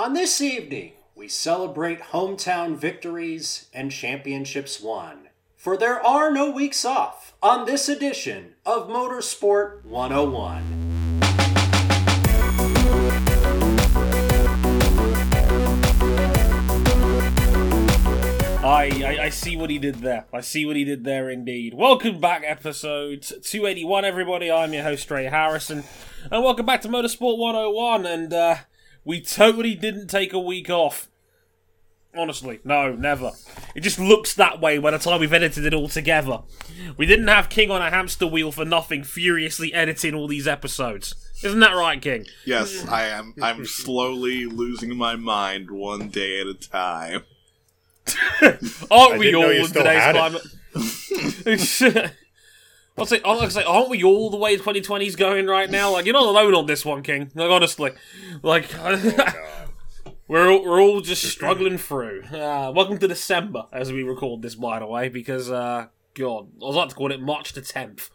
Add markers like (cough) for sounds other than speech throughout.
On this evening, we celebrate hometown victories and championships won. For there are no weeks off on this edition of Motorsport 101. I, I, I see what he did there. I see what he did there indeed. Welcome back, episode 281, everybody. I'm your host, Ray Harrison. And welcome back to Motorsport 101. And uh, we totally didn't take a week off. Honestly, no, never. It just looks that way by the time we've edited it all together. We didn't have King on a hamster wheel for nothing, furiously editing all these episodes. Isn't that right, King? Yes, I am. I'm slowly losing my mind one day at a time. (laughs) Aren't I we didn't know all you in still today's had it. climate? (laughs) (laughs) I'll say, I'll say, aren't we all the way 2020's going right now? Like, you're not alone on this one, King. Like, honestly. Like, (laughs) we're, all, we're all just struggling through. Uh, welcome to December, as we record this, by the way, because, uh, God, I was like to call it March the 10th.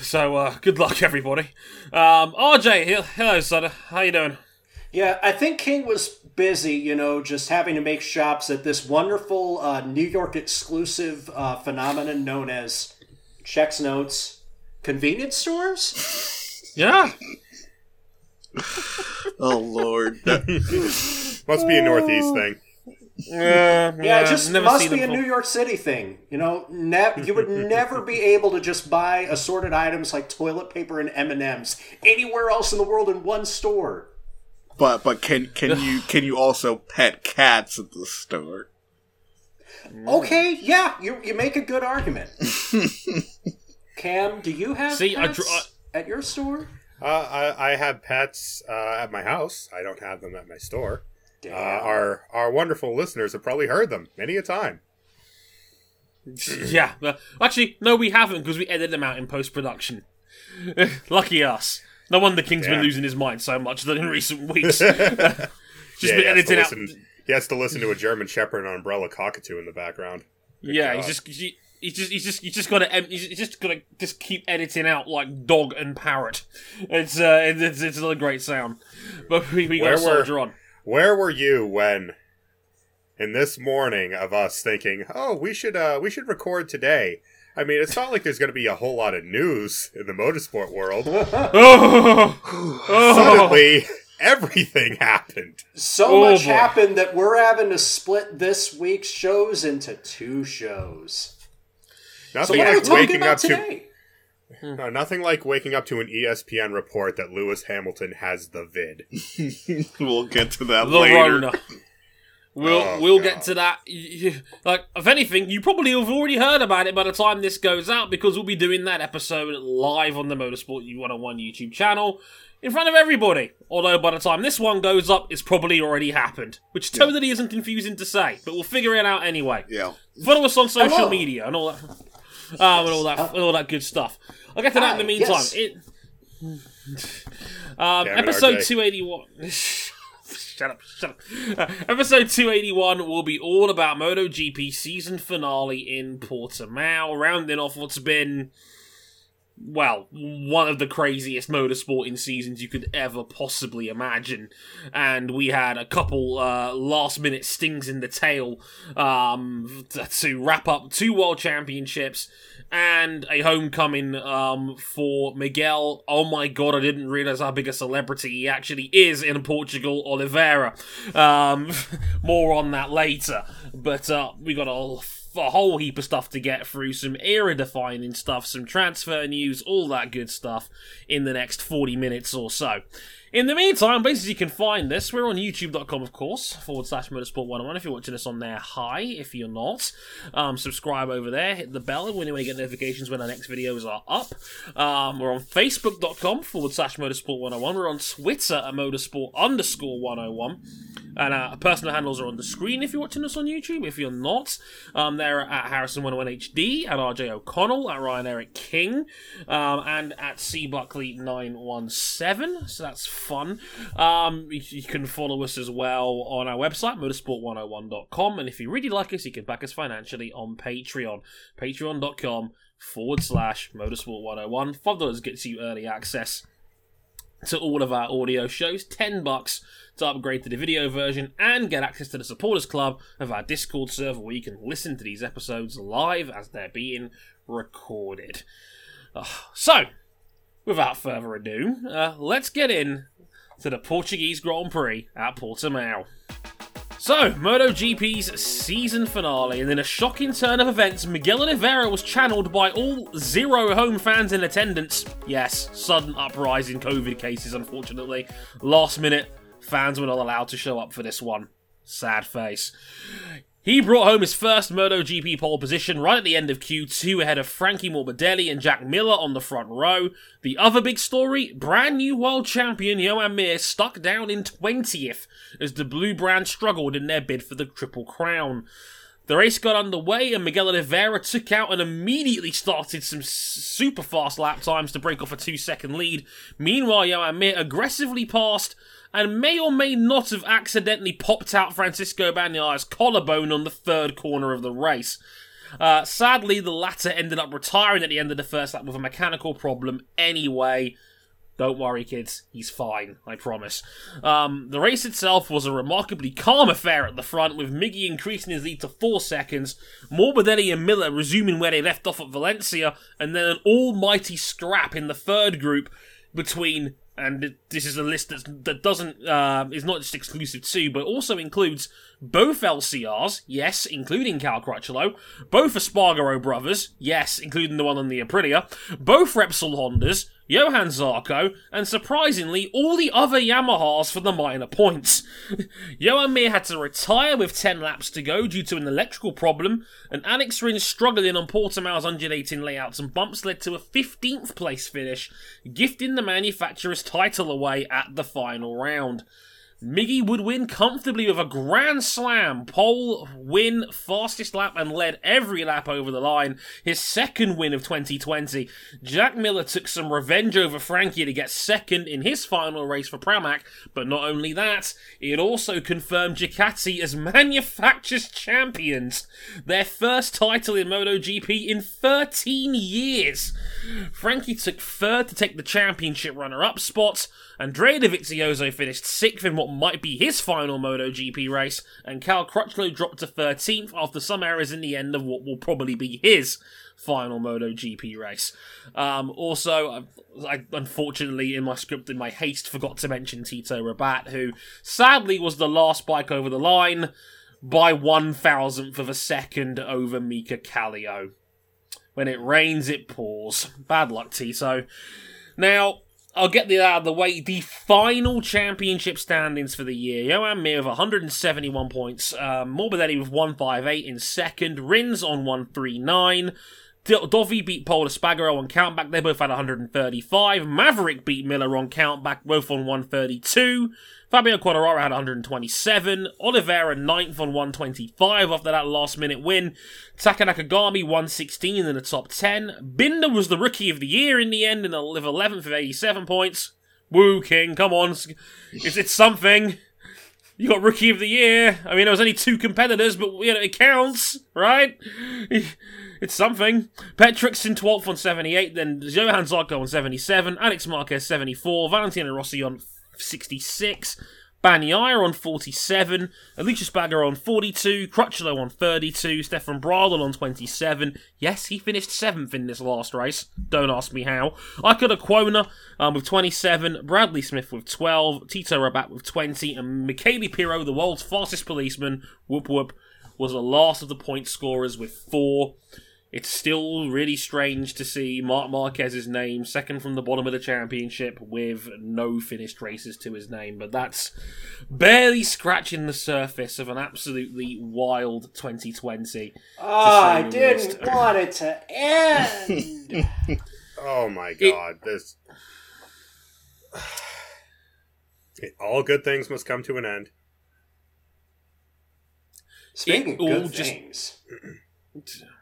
So, uh, good luck, everybody. Um, RJ, hello, Sutter. How you doing? Yeah, I think King was busy, you know, just having to make shops at this wonderful uh, New York exclusive uh, phenomenon known as checks notes convenience stores. Yeah. Oh Lord, (laughs) Must be a Northeast thing. Yeah, Yeah, it just never must seen be a them New. York City thing. You know, ne- you would (laughs) never be able to just buy assorted items like toilet paper and M and M's anywhere else in the world in one store. but but can can (laughs) you can you also pet cats at the store? Okay, yeah, you you make a good argument. (laughs) Cam, do you have See, I pets dr- at your store? Uh, I, I have pets uh, at my house. I don't have them at my store. Uh, our our wonderful listeners have probably heard them many a time. (sniffs) Yeah, but actually, no, we haven't because we edited them out in post production. (laughs) Lucky us. No wonder King's been Damn. losing his mind so much that in recent weeks. (laughs) just Yeah, been he, has to editing out. listen, he has to listen to a German Shepherd and an umbrella cockatoo in the background. Yeah, God. he's just. He, He's just, he's just, he's just got to, he's just got to just keep editing out like dog and parrot. It's, uh, it's, it's not a great sound, but we, we got to Where were- soldier on. Where were you when, in this morning of us thinking, oh, we should uh, we should record today? I mean, it's not like there's going to be a whole lot of news in the motorsport world. Oh, (laughs) Suddenly, everything (laughs) happened. So Oh, much boy. happened that we're having to split this week's shows into two shows. So Nothing what are we like talking waking about up to today? Uh, nothing like waking up to an ESPN report that Lewis Hamilton has the vid. (laughs) we'll get to that the later. Rona. We'll Oh, we'll God. get to that. Y- y- Like, if anything, you probably have already heard about it by the time this goes out because we'll be doing that episode live on the Motorsport U101 YouTube channel in front of everybody. Although by the time this one goes up, it's probably already happened, which totally isn't confusing to say, but we'll figure it out anyway. Yeah. Follow us on social Hello. media and all that, um, and all that, and all that good stuff. I'll get to that in the meantime. yes. It, um, it, episode two eighty one. (laughs) Shut up, shut up. Uh, episode 281 will be all about MotoGP season finale in Portimao, rounding off what's been, well, one of the craziest motorsporting seasons you could ever possibly imagine. And we had a couple uh, last minute stings in the tail um, to wrap up two world championships and a homecoming um, for Miguel. Oh my god, I didn't realize how big a celebrity he actually is in Portugal, Oliveira. Um, (laughs) more on that later. But uh, we got a, a whole heap of stuff to get through, some era defining stuff, some transfer news, all that good stuff in the next 40 minutes or so. In the meantime, places you can find this, we're on youtube.com, of course, forward slash motorsport 101. If you're watching us on there, hi. If you're not, um, subscribe over there, hit the bell when you get notifications when our next videos are up. Um, we're on facebook.com forward slash motorsport 101. We're on Twitter at motorsport underscore 101. And our personal handles are on the screen if you're watching us on YouTube. If you're not, um, they're at Harrison101HD, at RJ O'Connell, at Ryan Eric King, um, and at C Buckley917. So that's fun. Um, you, you can follow us as well on our website, motorsport101.com. And if you really like us, you can back us financially on Patreon, patreon.com forward slash motorsport101. $5 gets you early access to all of our audio shows. 10 bucks to upgrade to the video version and get access to the supporters club of our Discord server where you can listen to these episodes live as they're being recorded. So, without further ado, uh, let's get in to the Portuguese Grand Prix at Portimao. So, MotoGP's season finale, and in a shocking turn of events, Miguel Oliveira was channeled by all zero home fans in attendance. Yes, sudden uprising COVID cases, unfortunately. Last minute, fans were not allowed to show up for this one. Sad face. He brought home his first MotoGP pole position right at the end of Q2 ahead of Frankie Morbidelli and Jack Miller on the front row. The other big story, brand new world champion Joan Mir stuck down in 20th as the Blue Brand struggled in their bid for the Triple Crown. The race got underway and Miguel Oliveira took out and immediately started some super fast lap times to break off a two second lead. Meanwhile, Joan Mir aggressively passed and may or may not have accidentally popped out Francisco Bagnaia's collarbone on the third corner of the race. Uh, sadly, the latter ended up retiring at the end of the first lap with a mechanical problem anyway. Don't worry, kids. He's fine. I promise. Um, the race itself was a remarkably calm affair at the front, with Miggy increasing his lead to four seconds, Morbidelli and Miller resuming where they left off at Valencia, and then an almighty scrap in the third group between and this is a list that's, that doesn't uh, is not just exclusive to, but also includes both LCRs, yes, including Cal Crutchlow, both Espargaro brothers, yes, including the one on the Aprilia, both Repsol Hondas, Johann Zarco, and surprisingly, all the other Yamahas for the minor points. (laughs) Joan Mir had to retire with 10 laps to go due to an electrical problem, and Alex Rins struggling on Portimao's undulating layouts and bumps led to a 15th place finish, gifting the manufacturer's title away at the final round. Miggy would win comfortably with a grand slam, pole win, fastest lap, and led every lap over the line. His second win of 2020. Jack Miller took some revenge over Frankie to get second in his final race for Pramac, but not only that, it also confirmed Ducati as (laughs) manufacturers champions. Their first title in MotoGP in 13 years. Frankie took third to take the championship runner up spot. Andrea Dovizioso finished sixth in what might be his final MotoGP race, and Cal Crutchlow dropped to 13th after some errors in the end of what will probably be his final MotoGP race. Um, also, I, I, unfortunately, in my script, in my haste, forgot to mention Tito Rabat, who sadly was the last bike over the line by one thousandth of a second over Mika Kallio. When it rains, it pours. Bad luck, Tito. Now, I'll get the out of the way. The final championship standings for the year: Joan Mir with 171 points, um, Morbidelli with 158 in second, Rins on 139. Dovi beat Pol Espargaro on countback. They both had 135. Maverick beat Miller on countback, both on 132. Fabio Quartararo had 127. Oliveira ninth on 125 after that last minute win. Taka Nakagami 116 in the top 10. Binder was the rookie of the year in the end in the 11th with 87 points. Woo King, come on. Is it something? You got rookie of the year. I mean, there was only two competitors, but you know it counts, right? (laughs) It's something. Petrux in 12th on 78, then Johan Zarco on 77, Alex Marquez 74, Valentino Rossi on 66, Bagnaia on 47, Aleix Espargaro on 42, Crutchlow on 32, Stefan Bradl on 27. Yes, he finished 7th in this last race. Don't ask me how. Iker Lecuona um, with 27, Bradley Smith with 12, Tito Rabat with 20, and Michele Pirro, the world's fastest policeman, whoop whoop, was the last of the point scorers with 4. It's still really strange to see Marc Marquez's name second from the bottom of the championship with no finished races to his name, but that's barely scratching the surface of an absolutely wild 2020. Oh, ah, I didn't (laughs) want it to end. (laughs) oh my god, it, this. (sighs) all good things must come to an end. Speaking it of good things. (clears throat)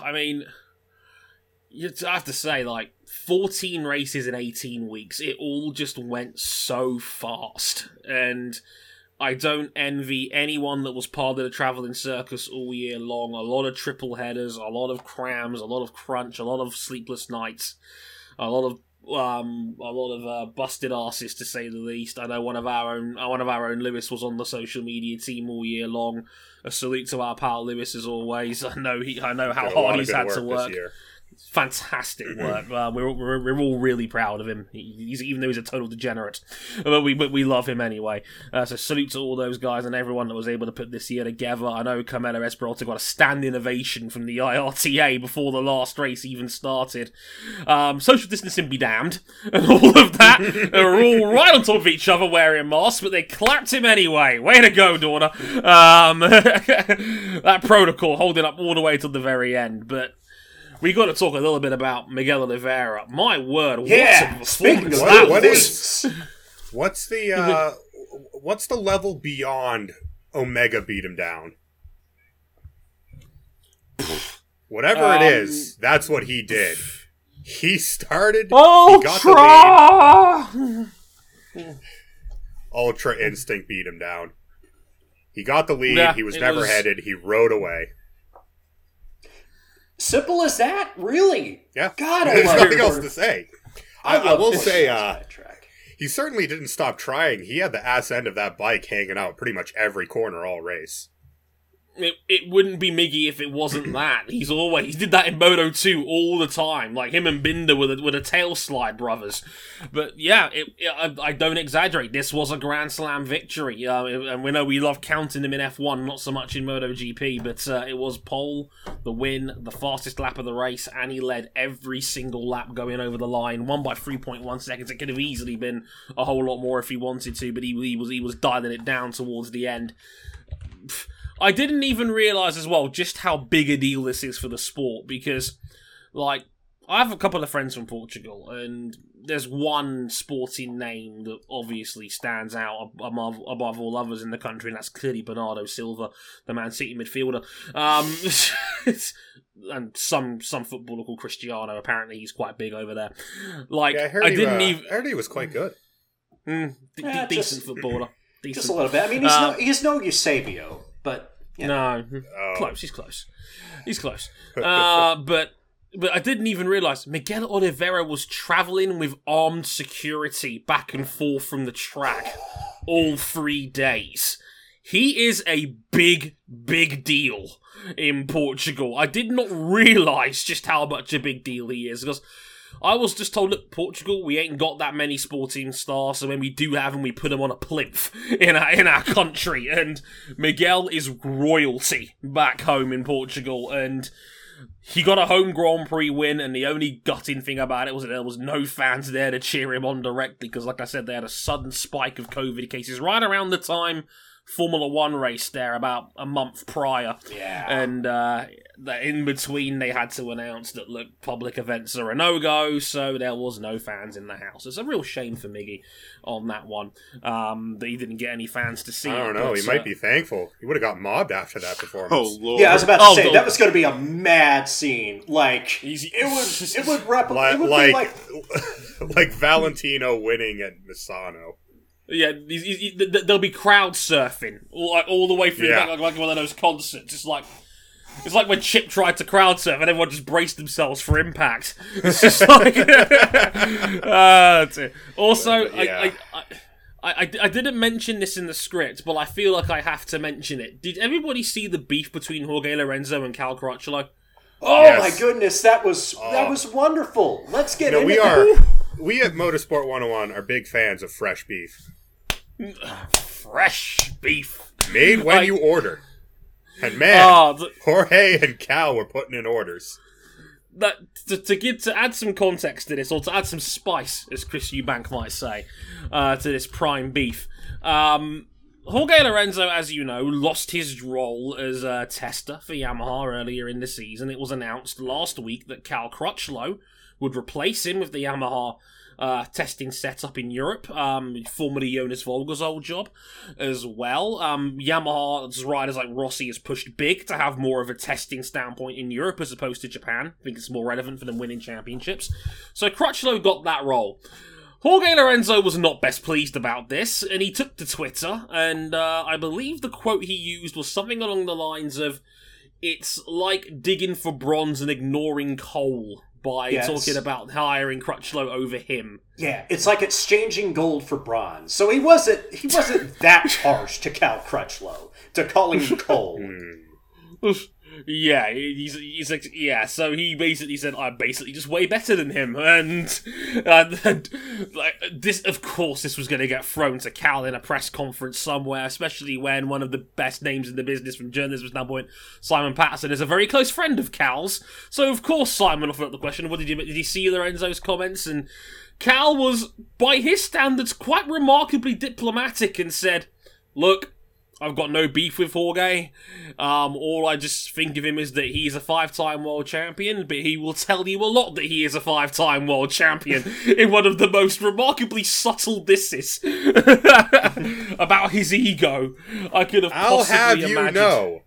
I mean, you have to say, like, 14 races in 18 weeks, it all just went so fast. And I don't envy anyone that was part of the traveling circus all year long. A lot of triple headers, a lot of crams, a lot of crunch, a lot of sleepless nights, a lot of um, a lot of uh, busted asses to say the least. I know one of our own, one of our own Lewis was on the social media team all year long. A salute to our pal Lewis as always. I know he, I know how Did a lot hard he's had work to this work. Fantastic work. Uh, we're, we're we're all really proud of him. He's even though he's a total degenerate, (laughs) but we but we love him anyway. Uh, so salute to all those guys and everyone that was able to put this year together. I know Carmelo Ezpeleta got a standing ovation from the IRTA before the last race even started. Um, social distancing be damned, (laughs) and all of that. (laughs) they were all right on top of each other wearing masks, but they clapped him anyway. Way to go, Dorna. Um, that protocol holding up all the way till the very end, but. We got to talk a little bit about Miguel Oliveira. My word, Yeah, a speaking of What- that what What's the uh, what's the level beyond Omega beat him down? Whatever Um, it is, that's what he did. He started. Oh, he got the lead. Ultra! Ultra Instinct beat him down. He got the lead. Yeah, he was never was- headed. He rode away. Simple as that, really. Yeah. God, I There's love nothing else to say. I, I love will say, uh, he certainly didn't stop trying. He had the ass end of that bike hanging out pretty much every corner all race. It, it wouldn't be Miggy if it wasn't (clears throat) that. He's always he did that in Moto 2 all the time. Like him and Binder with a, with a tail slide brothers. But yeah, it, it, I, I don't exaggerate. This was a Grand Slam victory. Uh, and we know we love counting them in F1, not so much in Moto GP. But uh, it was pole, the win, the fastest lap of the race, and he led every single lap going over the line. one by 3.1 seconds. It could have easily been a whole lot more if he wanted to, but he, he was he was dialing it down towards the end. I didn't even realize as well just how big a deal this is for the sport because, like, I have a couple of friends from Portugal, and there's one sporting name that obviously stands out above, above all others in the country, and that's clearly Bernardo Silva, the Man City midfielder. Um, (laughs) and some some footballer called Cristiano. Apparently, he's quite big over there. Like, Yeah, I heard, I didn't uh, even I heard he was quite good. mm, d- Yeah, d- just- decent footballer. Decent. Just a little bit. I mean, he's Um, no he's no Eusebio, but you know. No, Oh. close. He's close. He's close. (laughs) Uh, but but I didn't even realize Miguel Oliveira was traveling with armed security back and forth from the track all three days. He is a big, big deal in Portugal. I did not realize just how much a big deal he is because I was just told, look, Portugal, we ain't got that many sporting stars, so when we do have them, we put them on a plinth (laughs) in our, in our country. And Miguel is royalty back home in Portugal, and he got a home Grand Prix win, and the only gutting thing about it was that there was no fans there to cheer him on directly, because, like I said, they had a sudden spike of COVID cases right around the time Formula One race there, about a month prior. Yeah. And uh, that in between, they had to announce that look, public events are a no go, so there was no fans in the house. It's a real shame for Miggy on that one um, that he didn't get any fans to see. I don't it, know. but, He might uh, be thankful. He would have got mobbed after that performance. Oh lord! Yeah, I was about to Oh, say the- that was going to be a mad scene. Like Easy- it would, it would (laughs) replicate. like it would like, be like (laughs) like Valentino winning at Misano. Yeah, he's- he's- he- th- th- there'll be crowd surfing all, like, all the way through Yeah. the back, like, like one of those concerts. It's like it's like when Chip tried to crowd surf and everyone just braced themselves for impact. (laughs) It's just like. (laughs) uh, also, But, yeah. I, I, I, I, I didn't mention this in the script, but I feel like I have to mention it. Did everybody see the beef between Jorge Lorenzo and Cal Crutchlow? oh Yes. my goodness, that was that Oh. was wonderful. Let's get No, into we are (laughs) we at Motorsport 101 are big fans of fresh beef. Fresh beef. Made when Like- you order. And man, Oh, th- Jorge and Cal were putting in orders. that to, to give to add some context to this, or to add some spice, as Chris Eubank might say, uh, to this prime beef. Um, Jorge Lorenzo, as you know, lost his role as a tester for Yamaha earlier in the season. It was announced last week that Cal Crutchlow would replace him with the Yamaha uh, testing setup in Europe, um, formerly Jonas Folger's old job as well. Um, Yamaha's riders like Rossi has pushed big to have more of a testing standpoint in Europe as opposed to Japan. I think it's more relevant for them winning championships. So Crutchlow got that role. Jorge Lorenzo was not best pleased about this, and he took to Twitter, and uh, I believe the quote he used was something along the lines of, It's like digging for bronze and ignoring coal, by Yes. talking about hiring Crutchlow over him. Yeah, it's like exchanging gold for bronze. So he wasn't he wasn't that (laughs) harsh to Cal Crutchlow to call him cold. Hmm. Yeah, he's he's like yeah. So he basically said, "I'm basically just way better than him," and, and, and, like this. Of course, this was going to get thrown to Cal in a press conference somewhere, especially when one of the best names in the business from journalism standpoint, Simon Patterson, is a very close friend of Cal's. So of course, Simon offered up the question: "What did you did you see Lorenzo's comments?" And Cal was, by his standards, quite remarkably diplomatic and said, "Look." I've got no beef with Jorge. Um, all I just think of him is that he's a five-time world champion, but he will tell you a lot that he is a five-time world champion (laughs) in one of the most remarkably subtle disses (laughs) about his ego I could have I'll possibly have you imagined. know,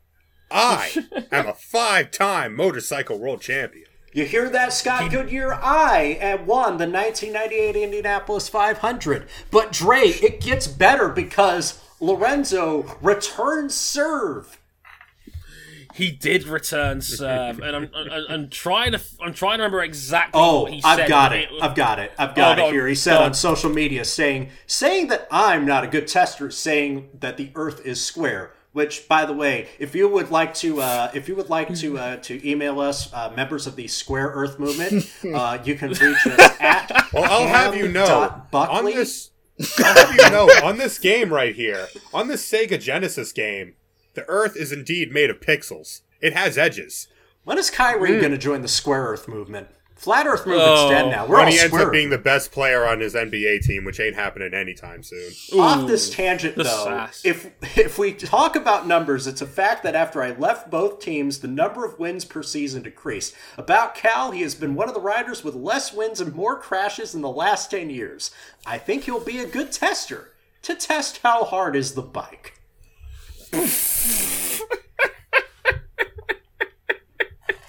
I (laughs) am a five-time motorcycle world champion. You hear that, Scott Goodyear? I had won the 1998 Indianapolis 500. But Dre, it gets better because Lorenzo returns serve. He did return serve, and I'm, I'm, I'm trying to I'm trying to remember exactly Oh, what he. I've got it. I've got it. I've got Oh, it go- here. He said on. on social media saying saying that I'm not a good tester, saying that the Earth is square. Which, by the way, if you would like to, uh, if you would like to uh, to email us, uh, members of the Square Earth movement, (laughs) uh, you can reach us at. Well, I'll have you know on Buckley. this. I'll have you know on this game right here, on this Sega Genesis game, the Earth is indeed made of pixels. It has edges. When is Kyrie hmm. going to join the Square Earth movement? Flat Earth movement's Oh, dead now. We're When all he ends square. up being the best player on his NBA team, which ain't happening anytime soon. Off this tangent, the though, sass. if if we talk about numbers, it's a fact that after I left both teams, the number of wins per season decreased. About Cal, he has been one of the riders with less wins and more crashes in the last ten years. I think he'll be a good tester to test how hard is the bike.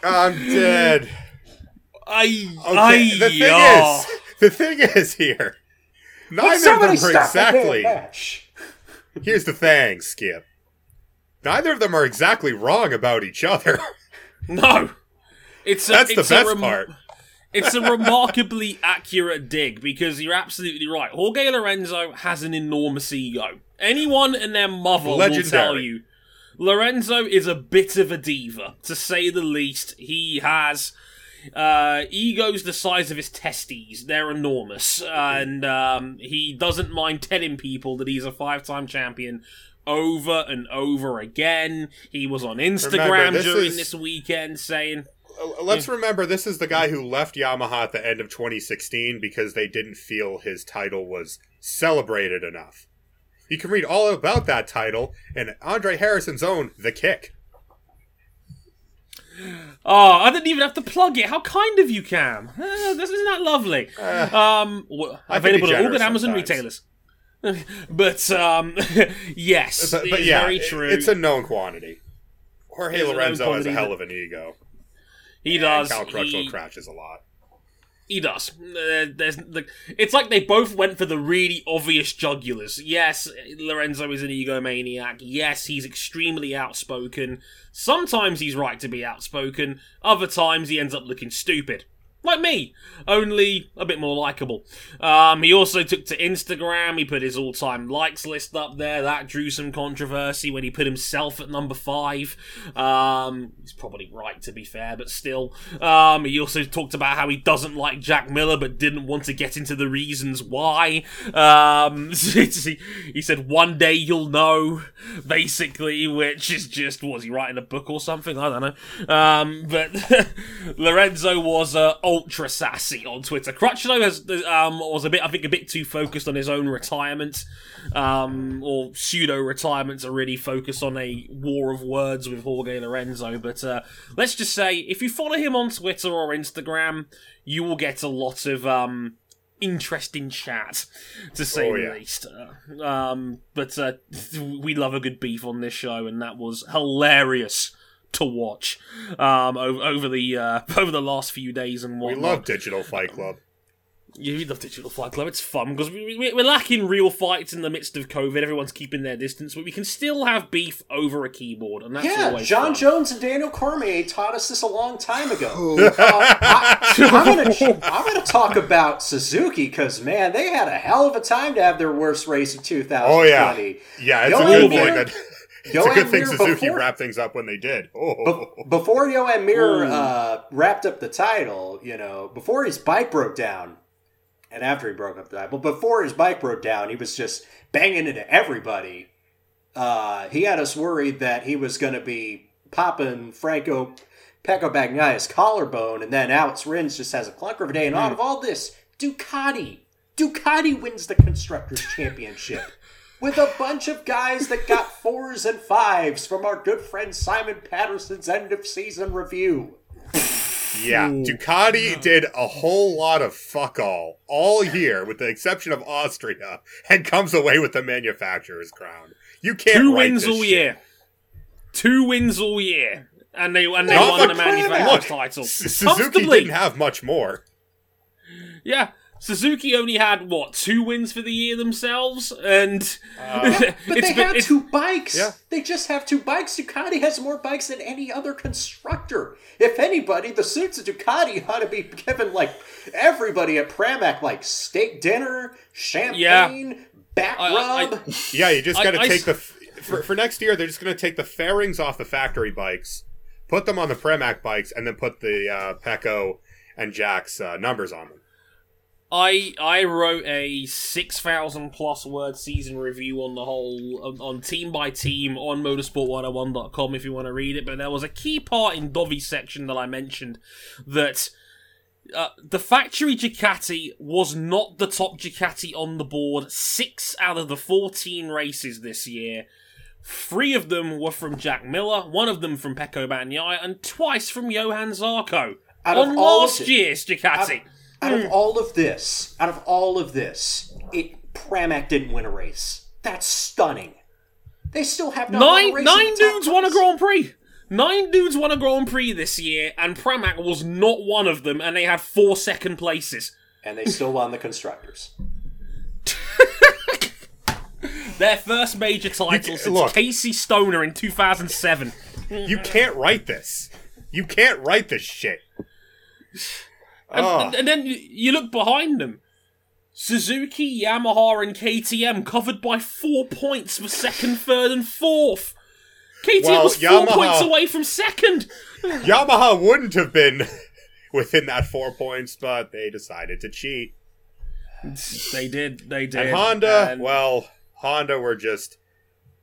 I'm dead. (laughs) I, Okay, the thing is, the thing is here. Neither of them are stop the damn exactly. Here's the thing, Skip. Neither of them are exactly wrong about each other. (laughs) no, it's a, That's the it's a best rem- part. It's a remarkably accurate dig because you're absolutely right. Jorge Lorenzo has an enormous ego. Anyone and their mother will tell you. Lorenzo is a bit of a diva, to say the least. He has uh, egos the size of his testes. They're enormous. And um, he doesn't mind telling people that he's a five time champion over and over again. He was on Instagram Remember, this during is- this weekend saying, Uh, Let's remember this is the guy who left Yamaha at the end of 2016 because they didn't feel his title was celebrated enough. You can read all about that title in Andre Harrison's own The Kick. Oh, I didn't even have to plug it. How kind of you, Cam. Uh, this isn't that lovely. um, w- I can be available at all good Amazon sometimes. retailers. (laughs) but um, (laughs) yes, But, but yeah, very it- true. it's a known quantity. Jorge It's a known Lorenzo has a hell of an ego. he does. Cal Crutchlow he, crashes a lot. He does. There's it's like they both went for the really obvious jugulars. Yes, Lorenzo is an egomaniac. Yes, he's extremely outspoken. Sometimes he's right to be outspoken. Other times he ends up looking stupid. Like me, only a bit more likable. Um, he also took to Instagram. He put his all-time likes list up there. That drew some controversy when he put himself at number five. Um, he's probably right to be fair, but still. Um, he also talked about how he doesn't like Jack Miller, but didn't want to get into the reasons why. Um, (laughs) he said one day you'll know, basically, which is just was he writing a book or something? I don't know. Um, but (laughs) Lorenzo was uh, ultra sassy on Twitter. Crutchlow has um, was a bit, I think, a bit too focused on his own retirement, um, or pseudo retirement to really focus on a war of words with Jorge Lorenzo. But uh, let's just say, if you follow him on Twitter or Instagram, you will get a lot of um, interesting chat, to say Oh, the yeah. least. Uh, um, but uh, (laughs) we love a good beef on this show, and that was hilarious to watch um, over, over the uh, (laughs) over the last few days and We love Digital Fight Club. Yeah, we love Digital Fight Club. It's fun because we, we, we're lacking real fights in the midst of COVID. Everyone's keeping their distance, but we can still have beef over a keyboard, and that's Yeah, always John fun. Jones and Daniel Cormier taught us this a long time ago. (laughs) Uh, I, am gonna I'm gonna talk about Suzuki because man, they had a hell of a time to have their worst race of 2020. Oh yeah, yeah. It's Yo, a good Mir- thing that it's Yo, a good thing Suzuki before- wrapped things up when they did. Oh, Be- before Joan Mir uh, wrapped up the title, you know, before his bike broke down, and after he broke up the title, but before his bike broke down, he was just banging into everybody. Uh, he had us worried that he was going to be popping Franco Pecco Bagnaia's collarbone, and then Alex Rins just has a clunker of a day. And out of all this, Ducati, Ducati wins the constructors' championship with a bunch of guys that got (laughs) fours and fives from our good friend Simon Patterson's end of season review. yeah. Ducati did a whole lot of fuck all all year, with the exception of Austria, and comes away with the manufacturer's crown. You can't Two write wins this all shit. year. Two wins all year, and they and they Not won the the manufacturer's title S- Suzuki didn't have much more. Yeah, Suzuki only had what two wins for the year themselves, and (laughs) But it's they been- have it's- two bikes. Yeah. They just have two bikes. Ducati has more bikes than any other constructor. If anybody, the suits of Ducati ought to be given like everybody at Pramac like steak dinner, champagne, back I- I- rub. Yeah, you just got to take s- the for for next year. They're just going to take the fairings off the factory bikes, put them on the Pramac bikes, and then put the uh, Pecco and Jack's uh, numbers on them. I I wrote a six thousand plus word season review on the whole on, on team by team on motorsport101.com if you want to read it. But there was a key part in Dovi's section that I mentioned that uh, the factory Ducati was not the top Ducati on the board. Six out of the fourteen races this year. Three of them were from Jack Miller, one of them from Pecco Bagnaia, and twice from Johan Zarco. Out on last year's Ducati. Out of mm. all of this, out of all of this, it Pramac didn't win a race. That's stunning. They still have not won a Nine race nine in the dudes won a. Grand Prix. Nine dudes won a Grand Prix this year, and Pramac was not one of them, and they had four second places. and they still won the constructors. (laughs) Their first major title since look. Casey Stoner in 2007. You can't write this. You can't write this shit. And, Oh. and- and then you- look behind them. Suzuki, Yamaha, and KTM covered by four points for second, third, and fourth. KTM Well, was four Yamaha- points away from second. (laughs) Yamaha wouldn't have been (laughs) within that four points, but they decided to cheat. They did. They did. And Honda, And- well, Honda were just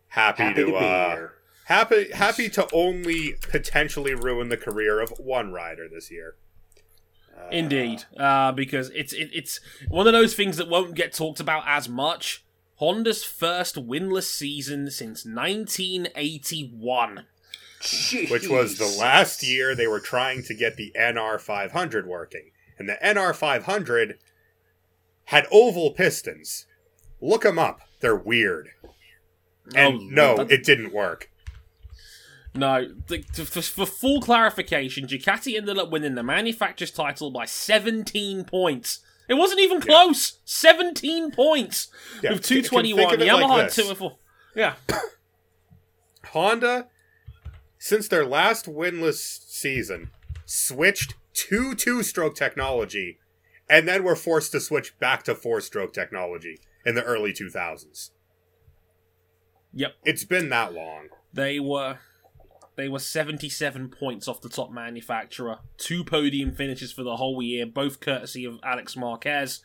happy, Happy to to, uh, happy happy to only potentially ruin the career of one rider this year. Indeed, uh, because it's it, it's one of those things that won't get talked about as much. Honda's first winless season since 1981. which was the last year they were trying to get the NR500 working. And the NR500 had oval pistons. Look them up. They're weird. And Oh, no, that- it didn't work. No, the, to, for, for full clarification, Ducati ended up winning the manufacturer's title by 17 points. It wasn't even close. 17 points Yeah, with 221. think of it like Yamaha this. 204. Yeah. (coughs) Honda, since their last winless season, switched to two stroke technology and then were forced to switch back to four stroke technology in the early 2000s. Yep. It's been that long. They were they were 77 points off the top manufacturer. Two podium finishes for the whole year, both courtesy of Alex Marquez.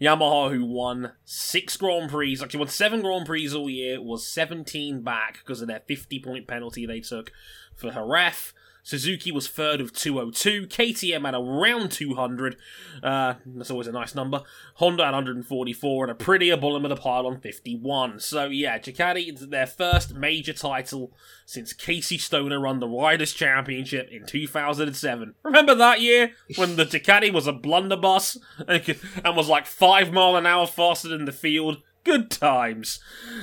Yamaha, who won six Grand Prix, actually won seven Grand Prix all year, was 17 back because of their 50 point penalty they took for Jerez. Suzuki was third of 202. KTM had around 200. Uh, that's always a nice number. Honda had 144 and Aprilia bottom of the pile on 51. So yeah, Ducati, it's their first major title since Casey Stoner won the Riders' Championship in 2007. Remember that year when the Ducati was a blunderbuss and, could- and was like five mile an hour faster than the field? Good times.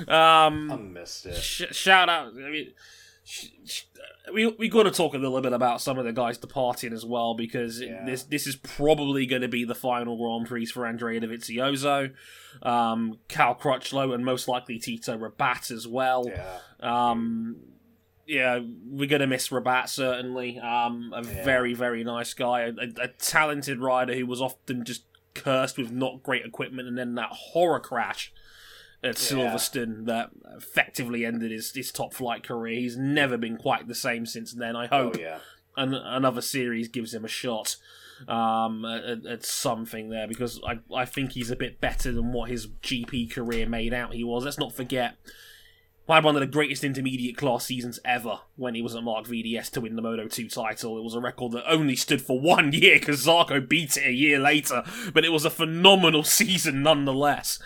Um, I missed it. sh- shout out. I mean, sh- sh- we we got to talk a little bit about some of the guys departing as well because Yeah. this this is probably going to be the final Grand Prix for Andrea Dovizioso, um, Cal Crutchlow, and most likely Tito Rabat as well. Yeah. Um, yeah, we're gonna miss Rabat certainly. Um, a Yeah. very very nice guy, a, a talented rider who was often just cursed with not great equipment, and then that horror crash at Silverstone that effectively ended his, his top flight career. He's never been quite the same since then. I Oh hope yeah. an, another series gives him a shot um, at, at something there because I, I think he's a bit better than what his GP career made out he was. Let's not forget. Had one of the greatest intermediate class seasons ever when he was at Marc VDS to win the Moto 2 title. It was a record that only stood for one year because Zarco beat it a year later, but it was a phenomenal (laughs) season nonetheless.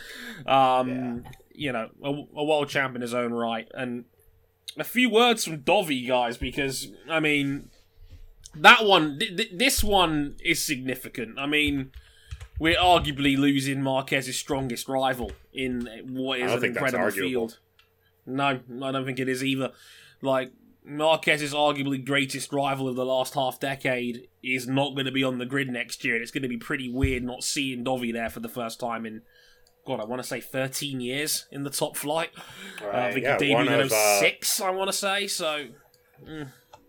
Um, You know, a, a world champ in his own right. And a few words from Dovi, guys, because, I mean, that one, th- th- this one is significant. I mean, we're arguably losing Marquez's strongest rival in what is an incredible field. No, I don't think it is either. Like Marquez's arguably greatest rival of the last half decade is not going to be on the grid next year, and it's going to be pretty weird not seeing Dovi there for the first time in. God, I want to say 13 years in the top flight. Uh, I Right. think Yeah, it one debuted in of, uh, 06, I want to say. So,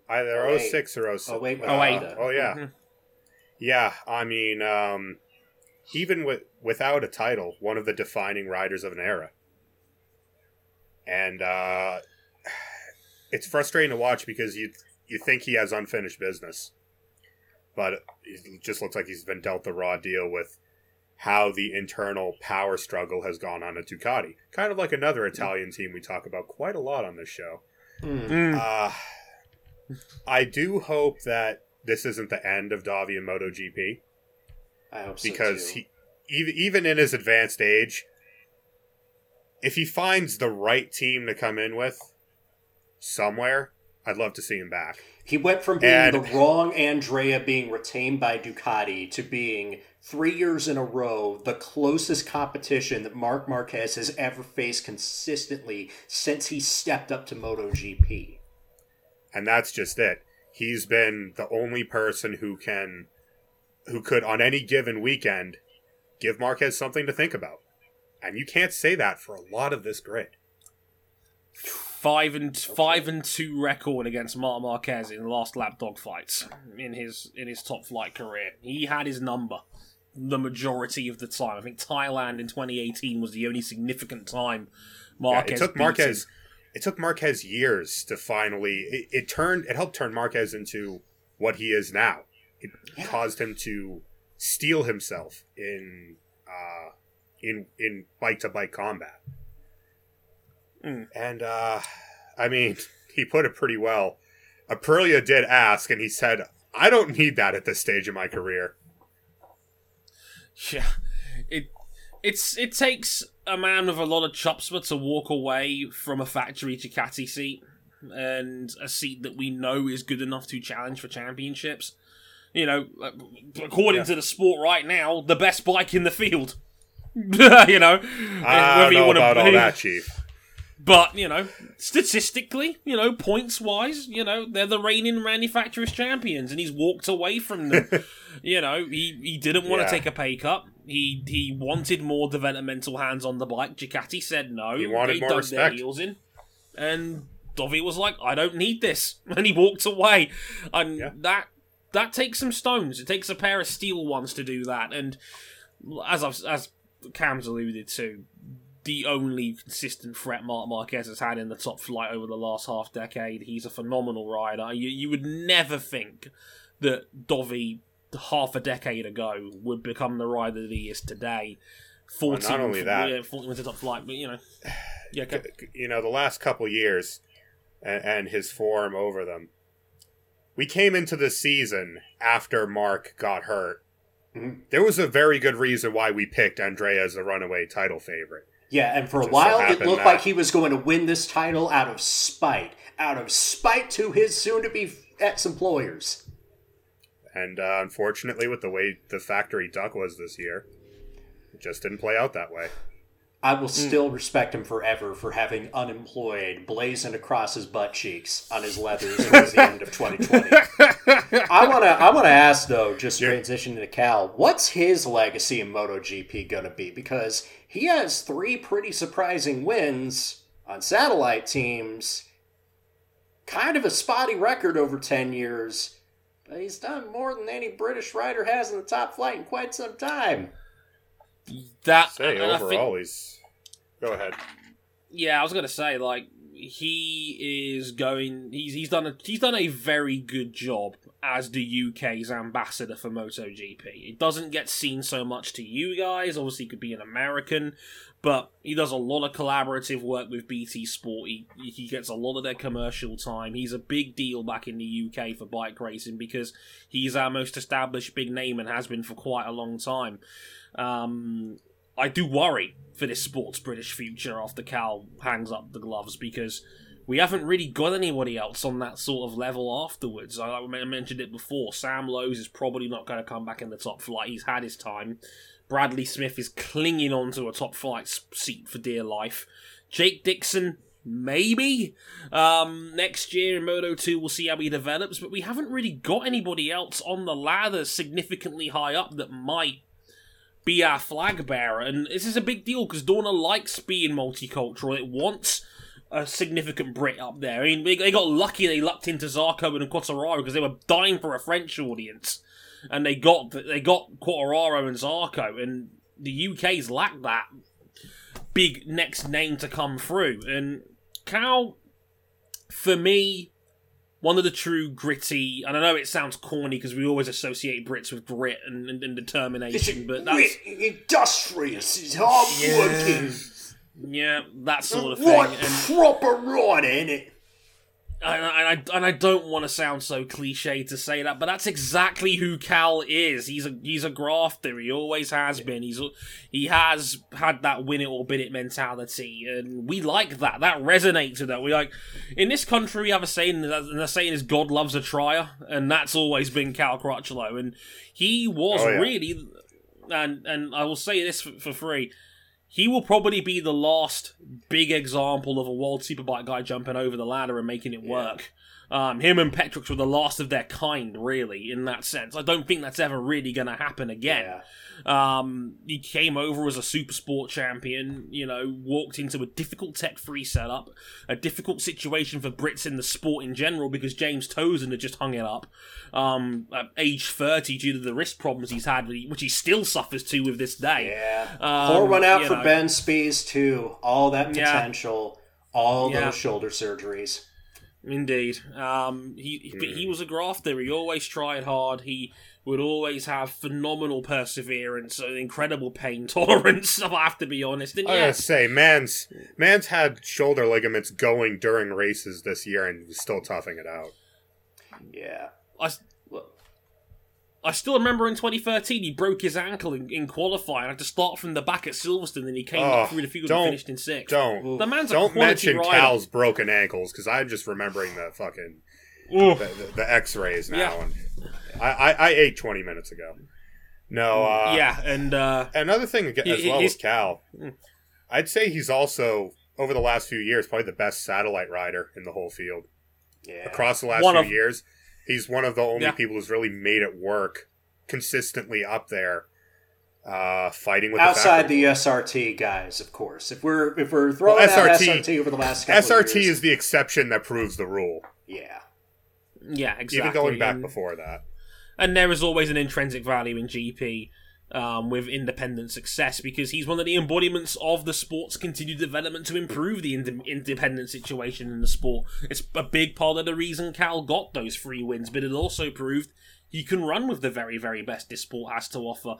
Either Oh, 06 or 07. Oh, wait, Uh, wait. oh, yeah. Mhm. Yeah, I mean, um, even with without a title, one of the defining riders of an era. And uh, it's frustrating to watch because you you think he has unfinished business, but it just looks like he's been dealt the raw deal with how the internal power struggle has gone on at Ducati. Kind of like another Italian team we talk about quite a lot on this show. Mm. Uh, I do hope that this isn't the end of Dovi and MotoGP I hope so because too. he even even in his advanced age, if he finds the right team to come in with somewhere, I'd love to see him back. He went from being And- the wrong Andrea being retained by Ducati to being three years in a row the closest competition that Marc Marquez has ever faced consistently since he stepped up to MotoGP. And that's just it. He's been the only person who can who could on any given weekend give Marquez something to think about. And you can't say that for a lot of this grid. five and five and two record against Marc Marquez in last lap dogfights in his in his top flight career. He had his number the majority of the time. I think Thailand in 2018 was the only significant time Yeah, Marquez it took beat Marquez. him. It took Marquez years to finally. It, it turned. It helped turn Marquez into what he is now. It Yeah. caused him to steel himself in uh, in in bike to bike combat. Mm. And uh, I mean, (laughs) he put it pretty well. Aprilia did ask, and he said, "I don't need that at this stage of my career." Yeah, it it's it takes a man with a lot of chutzpah to walk away from a factory Ducati seat and a seat that we know is good enough to challenge for championships. You know, according Yeah. to the sport right now, the best bike in the field. (laughs) you know, I eh, don't know wanna- about all that, Chief. but you know, statistically, you know, points wise, you know, they're the reigning manufacturers champions, and he's walked away from them. (laughs) you know, he, he didn't want to take a pay cut. He he wanted more developmental hands on the bike. Ducati said no. He wanted they more respect. their heels in, and Dovi was like, "I don't need this," (laughs) and he walked away. And Yeah. that that takes some stones. It takes a pair of steel ones to do that. And as I've as Cam's alluded to, the only consistent threat Marc Marquez has had in the top flight over the last half decade. He's a phenomenal rider. You, you would never think that Dovi, half a decade ago, would become the rider that he is today. 14, Well, not only that- yeah, 14 wins the top flight, but you know, (sighs) yeah, okay. you know, the last couple years and, and his form over them. We came into the season after Marc got hurt. Mhm. There was a very good reason why we picked Andrea as the runaway title favorite. Yeah, and for a Just so while it looked that- like he was going to win this title out of spite. Out of spite to his soon to be ex employers. And uh, unfortunately, with the way the factory duck was this year, it just didn't play out that way. I will mm. still respect him forever for having unemployed blazoned across his butt cheeks on his leathers towards the end of 2020. I want to I want to ask though, just Yeah. transitioning to Cal, what's his legacy in MotoGP going to be? Because he has three pretty surprising wins on satellite teams, kind of a spotty record over 10 years, but he's done more than any British rider has in the top flight in quite some time. That Say I think- overall, he's. Go ahead. Yeah, I was gonna say like he is going. He's he's done a he's done a very good job as the UK's ambassador for MotoGP. It doesn't get seen so much to you guys. Obviously, he could be an American, but he does a lot of collaborative work with BT Sport. He he gets a lot of their commercial time. He's a big deal back in the UK for bike racing because he's our most established big name and has been for quite a long time. Um, I do worry for this sport's British future after Cal hangs up the gloves because we haven't really got anybody else on that sort of level afterwards. I, I mentioned it before. Sam Lowes is probably not going to come back in the top flight. He's had his time. Bradley Smith is clinging onto a top flight seat for dear life. Jake Dixon, maybe. Um, next year in Moto 2, we'll see how he develops, but we haven't really got anybody else on the ladder significantly high up that might be our flag bearer. And this is a big deal because Dorna likes being multicultural. It wants a significant Brit up there. I mean, they, they got lucky they lucked into Zarco and Quartararo because they were dying for a French audience. And they got they got Quartararo and Zarco, and the UK's lacked that big next name to come through. And Cal, for me, one of the true gritty. And I know it sounds corny because we always associate Brits with grit and, and, and determination, but that's industrious, he's hardworking. yeah, that sort of thing. Right, And proper rider, innit? and I, and I, and I don't want to sound so cliche to say that, but that's exactly who Cal is. He's a he's a grafter. He always has been. He's he has had that win it or bin it mentality, and we like that. That resonates with that. We like in this country we have a saying, and the saying is "God loves a trier," and that's always been Cal Crutchlow, and he was Oh, yeah. really. And and I will say this for, for free. He will probably be the last big example of a world superbike guy jumping over the ladder and making it work. Um, him and Petrux were the last of their kind, really, in that sense. I don't think that's ever really going to happen again. Yeah. Um, he came over as a super sport champion, you know, walked into a difficult Tech 3 setup, a difficult situation for Brits in the sport in general because James Tozen had just hung it up um, at age 30 due to the wrist problems he's had, which he still suffers to with this day. Yeah. Um, Pour one out for know. Ben Spies, too. All that Yeah. potential, all Yeah. those shoulder surgeries. Indeed. Um, he but he was a grafter. He always tried hard. He would always have phenomenal perseverance and incredible pain (laughs) tolerance. I have to be honest. And I yeah, gotta say, man's man's had shoulder ligaments going during races this year and he's still toughing it out. Yeah. I, I still remember in 2013 he broke his ankle in, in qualifying. had to start from the back at Silverstone, and he came Oh, up through the field and finished in sixth. Don't The man's a don't quality mention rider. Cal's broken ankles because I'm just remembering the fucking the, the, the X-rays now. Yeah. And I, I I ate 20 minutes ago. No, uh, yeah, and uh, Another thing as He- well he's- with Cal, I'd say he's also over the last few years probably the best satellite rider in the whole field. Yeah. Across the last One few of- years, he's one of the only Yeah. people who's really made it work consistently up there, uh, fighting with Outside the, the SRT guys, of course. If we're if we're throwing Well, SRT SRT over the last couple SRT of years, is the exception that proves the rule. yeah. yeah, exactly. Even going back and- before that. and there is always an intrinsic value in GP um, with independent success because he's one of the embodiments of the sport's continued development to improve the ind- independent situation in the sport. It's a big part of the reason Cal got those three wins, but it also proved he can run with the very, very best this sport has to offer.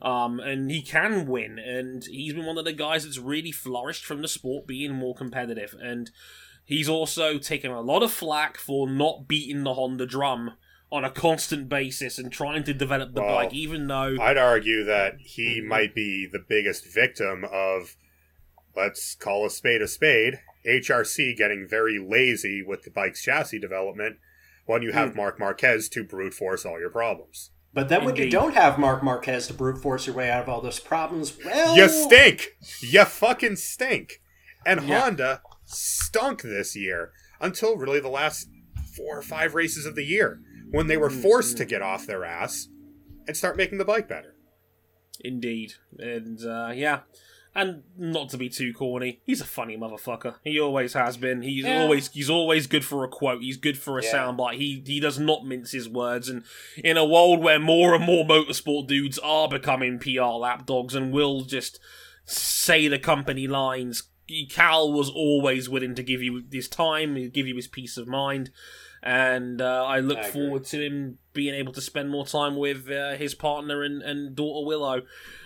Um, and he can win, and he's been one of the guys that's really flourished from the sport being more competitive. And he's also taken a lot of flack for not beating the Honda drum on a constant basis and trying to develop the Well, bike, even though I'd argue that he Mm-hmm. might be the biggest victim of, let's call a spade a spade, HRC getting very lazy with the bike's chassis development when you have Marc Marquez to brute force all your problems. But then when you don't have Marc Marquez to brute force your way out of all those problems, well, You stink. You fucking stink. And Yeah. Honda stunk this year until really the last four or five races of the year when they were forced to get off their ass and start making the bike better. Indeed, and uh, yeah, and not to be too corny, he's a funny motherfucker. He always has been. He's Yeah. always he's always good for a quote. He's good for a Yeah. soundbite. He he does not mince his words. And in a world where more and more motorsport dudes are becoming PR lapdogs and will just say the company lines, Cal was always willing to give you his time, give you his peace of mind. And uh, I look I forward to him being able to spend more time with uh, his partner and, and daughter Willow.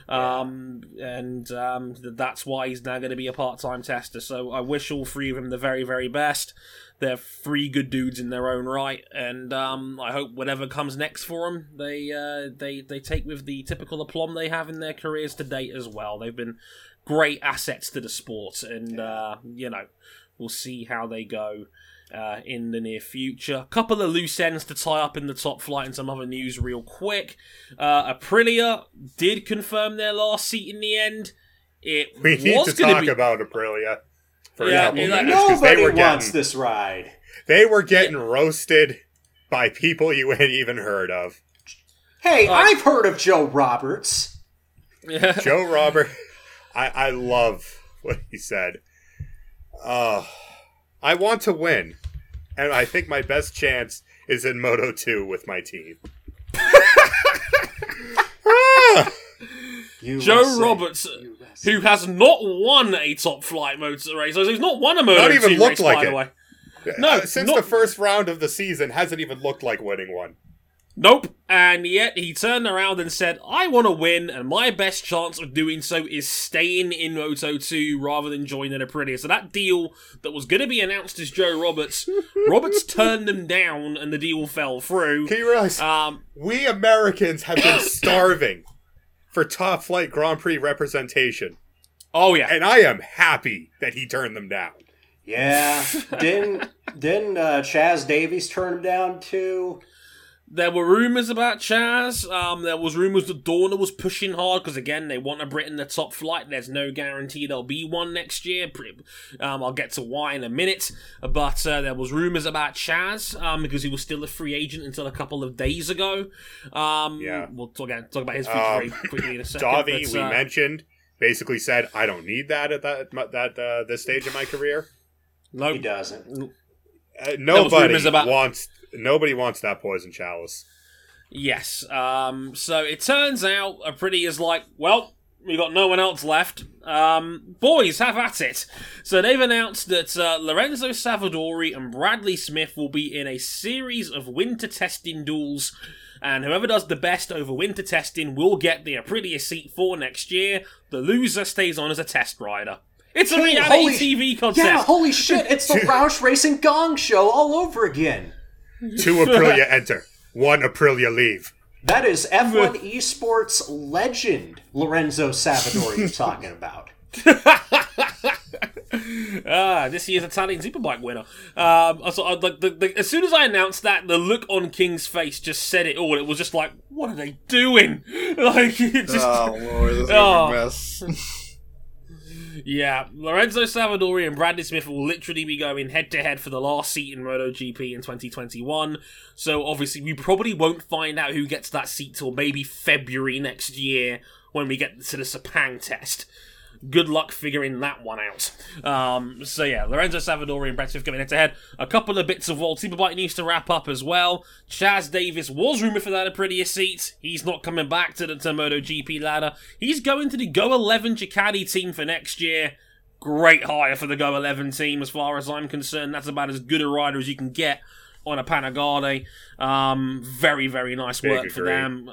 Um, and um, that's why he's now going to be a part time tester. So I wish all three of them the very, very best. They're three good dudes in their own right, and um, I hope whatever comes next for them, they uh, they they take with the typical aplomb they have in their careers to date as well. They've been great assets to the sport, and uh, you know we'll see how they go uh, in the near future. Couple of loose ends to tie up in the top flight and some other news real quick. Uh, Aprilia did confirm their last seat in the end. It (laughs) We need was to gonna talk be- about Aprilia for Yeah, a couple like- minutes because they nobody were wants getting this ride. they were getting roasted by people you hadn't even heard of. Hey, Like- I've heard of Joe Roberts. Yeah. Joe (laughs) Robert, I, I love what he said. Uh, I want to win, and I think my best chance is in Moto 2 with my team. (laughs) Ah! Joe USA, Roberts, USA. who has not won a top flight motor race, so he's not won a motor Not even 2 looked race, like by it. the way. No, Uh, since not- the first round of the season, hasn't even looked like winning one. Nope. And yet he turned around and said, I want to win, and my best chance of doing so is staying in Moto 2 rather than joining Aprilia. So that deal that was going to be announced as Joe Roberts, (laughs) Roberts turned them down and the deal fell through. Can you realize Um, we Americans have been (coughs) starving for top flight Grand Prix representation, oh, yeah. and I am happy that he turned them down. Yeah, (laughs) didn't didn't uh, Chaz Davies turn him down too? There were rumours about Chaz. Um, there was rumours that Dorna was pushing hard because again they want a Brit in the top flight. There's no guarantee there'll be one next year. Um, I'll get to why in a minute. But uh, there was rumours about Chaz um, because he was still a free agent until a couple of days ago. Um, Yeah. we'll talk, again, talk about his future Um, very (laughs) quickly in a second. Davi, but, we uh, mentioned, basically said, "I don't need that at that that uh, this stage of my career." no, He doesn't. Uh, was nobody about- wants nobody wants that poison chalice. Yes. Um, so it turns out Aprilia is like, well, we got no one else left. Um, boys, have at it. So they've announced that uh, Lorenzo Savadori and Bradley Smith will be in a series of winter testing duels. And whoever does the best over winter testing will get the Aprilia seat for next year. The loser stays on as a test rider. It's a Hey, reality holy- TV contest. Yeah, holy shit! It's the (laughs) Roush Racing Gong Show all over again. (laughs) Two Aprilia enter, one Aprilia leave. That is F1 (laughs) Esports legend Lorenzo Savadori you're talking about. (laughs) Ah, this year's Italian Superbike winner. Um, so I, like, the, the, as soon as I announced that, the look on King's face just said it all. It was just like, what are they doing? Like, it just, oh lord, this is Oh. a mess. Yeah. Lorenzo Savadori and Bradley Smith will literally be going head to head for the last seat in MotoGP in 2021. So obviously, we probably won't find out who gets that seat till maybe February next year when we get to the Sepang test. Good luck figuring that one out. Um, so yeah, Lorenzo Savadori and Brett Smith going head to head. A couple of bits of World Superbike needs to wrap up as well. Chaz Davies was rumoured for that Aprilia seat. He's not coming back to the to MotoGP ladder. He's going to the Go 11 Ducati team for next year. Great hire for the Go 11 team, as far as I'm concerned. That's about as good a rider as you can get on a Panigale. Um, very, very nice Big work for agree. them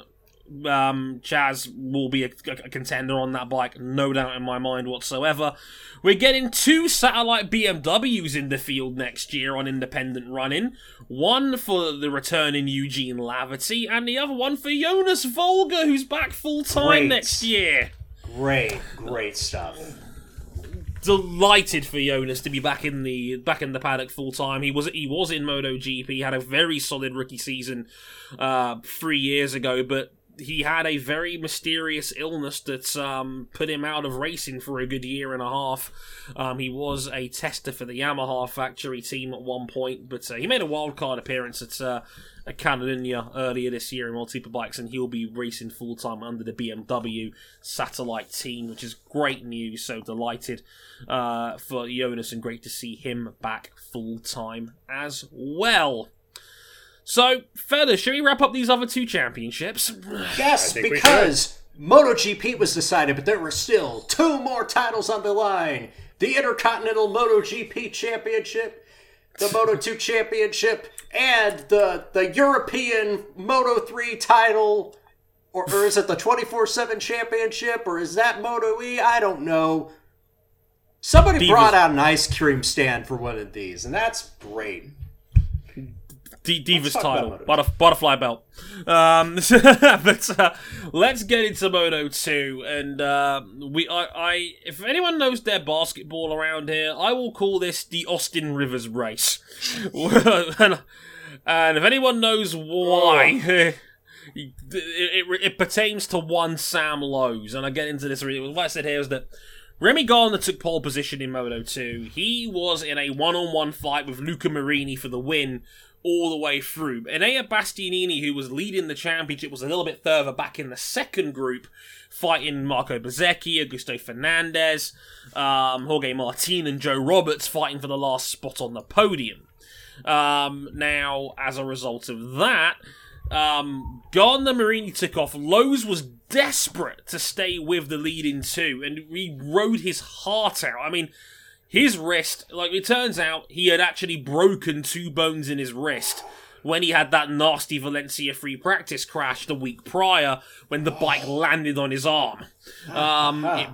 um, Chaz will be a, a contender on that bike, no doubt in my mind whatsoever. We're getting two satellite BMWs in the field next year on independent running. One for the returning Eugene Laverty, and the other one for Jonas Folger, who's back full time next year. Great, great stuff. delighted for Jonas to be back in the back in the paddock full time. He was he was in MotoGP, had a very solid rookie season uh, three years ago, but he had a very mysterious illness that um, put him out of racing for a good year and a half. Um, he was a tester for the Yamaha factory team at one point, but uh, he made a wildcard appearance at uh, at Catalunya earlier this year in World Superbikes, and he'll be racing full time under the BMW satellite team, which is great news. So delighted uh, for Jonas, and great to see him back full time as well. So, further, should we wrap up these other two championships? (sighs) Yes, think we because MotoGP was decided, but there were still two more titles on the line: the Intercontinental MotoGP Championship, the Moto2 (laughs) Championship, and the the European Moto3 title. Or, or is it the 24 7 championship? Or is that Moto E? I don't know. Somebody Divas- brought out an ice cream stand for one of these, and that's great. D- Divas title, butterf- butterfly belt. Um, (laughs) but uh, let's get into Moto two, and uh, we, I, I, if anyone knows their basketball around here, I will call this the Austin Rivers race. (laughs) and, and if anyone knows why. (laughs) It, it, it pertains to one Sam Lowes, and I get into this. really- What I said here is that Remy Gardner took pole position in Moto 2. He was in a one on one fight with Luca Marini for the win all the way through. Enea Bastianini, who was leading the championship, was a little bit further back in the second group, fighting Marco Bezzecchi, Augusto Fernandez, um, Jorge Martin, and Joe Roberts fighting for the last spot on the podium. Um, now, as a result of that, um, Gardner Marini took off. Lowes was desperate to stay with the lead in two, and he rode his heart out. I mean, his wrist, like it turns out, he had actually broken two bones in his wrist when he had that nasty Valencia free practice crash the week prior when the bike landed on his arm. Um, it,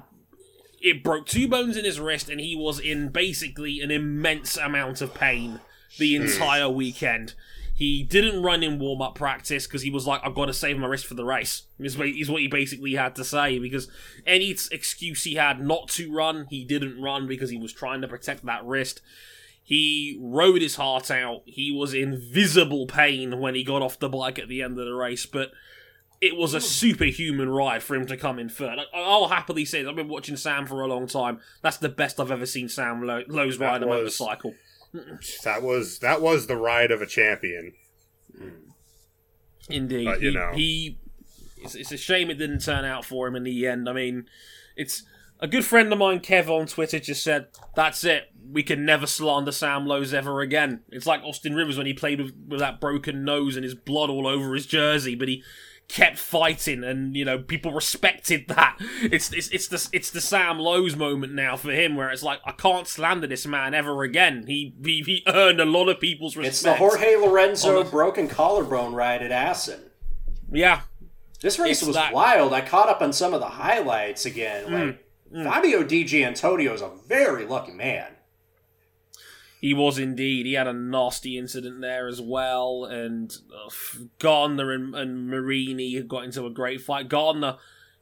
it broke two bones in his wrist, and he was in basically an immense amount of pain the entire weekend. He didn't run in warm up practice because he was like, I've got to save my wrist for the race, is what is what he basically had to say. Because any excuse he had not to run, he didn't run because he was trying to protect that wrist. He rode his heart out. He was in visible pain when he got off the bike at the end of the race, but it was a superhuman ride for him to come in third. I'll happily say I've been watching Sam for a long time. That's the best I've ever seen Sam Lowe, Lowes ride a motorcycle. That was that was the ride of a champion. Indeed, But, you he, know. he it's, it's a shame it didn't turn out for him in the end. I mean, it's a good friend of mine, Kev, on Twitter, just said, "That's it. We can never slander Sam Lowes ever again." It's like Austin Rivers when he played with, with that broken nose and his blood all over his jersey, but he kept fighting, and you know people respected that. It's it's it's the it's the Sam Lowes moment now for him, where it's like I can't slander this man ever again. He he, he earned a lot of people's respect. It's the Jorge Lorenzo the- broken collarbone ride at Assen. Yeah, This race It's was that- wild. I caught up on some of the highlights again. Mm, Like Fabio Di Antonio is a very lucky man. He was indeed. He had a nasty incident there as well, and uh, Gardner and, and Marini got into a great fight. Gardner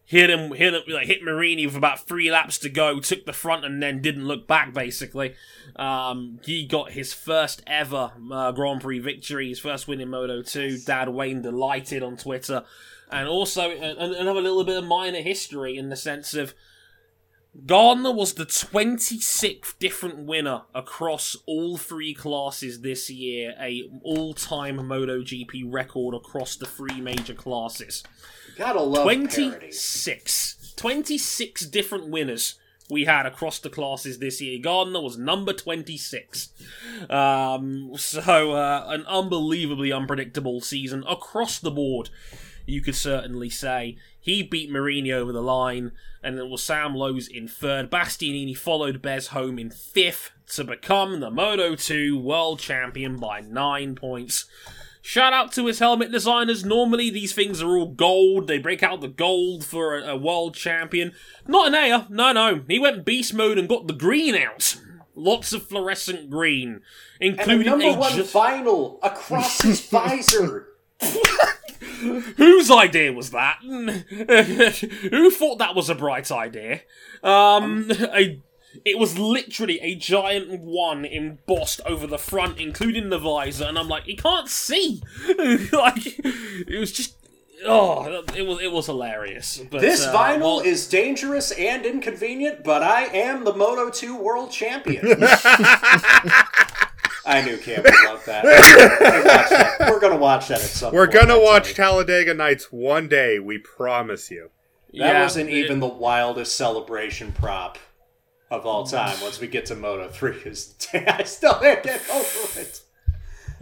hit him, hit him, like, hit Marini with about three laps to go, took the front, and then didn't look back. Basically, um, he got his first ever uh, Grand Prix victory, his first win in Moto Two. Dad Wayne delighted on Twitter, and also uh, another little bit of minor history in the sense of. Gardner was the 26th different winner across all three classes this year, a all-time MotoGP record across the three major classes. Gotta love parody. 26. 26 different winners we had across the classes this year. Gardner was number 26. Um, so, uh, an unbelievably unpredictable season across the board, you could certainly say. He beat Marini over the line, and it was Sam Lowes in third. Bastianini followed Bez home in fifth to become the Moto 2 world champion by nine points. Shout out to his helmet designers. Normally, these things are all gold. They break out the gold for a, a world champion. Not Enea. No, no. He went beast mode and got the green out. Lots of fluorescent green, And a including number a one ju- vinyl across his (laughs) visor. (laughs) Whose idea was that? (laughs) Who thought that was a bright idea? Um, a it was literally a giant one embossed over the front, including the visor, and I'm like, you can't see. (laughs) like it was just. Oh, it was it was hilarious. But, This uh, vinyl well- is dangerous and inconvenient, but I am the Moto 2 world champion. (laughs) I knew Cam would love that. That. We're gonna watch that at some point. We're gonna watch tell Talladega Nights one day. We promise you. you. That yeah, wasn't it- even the wildest celebration prop of all time. (laughs) Once we get to Moto 3, because (laughs) I still can't get over it.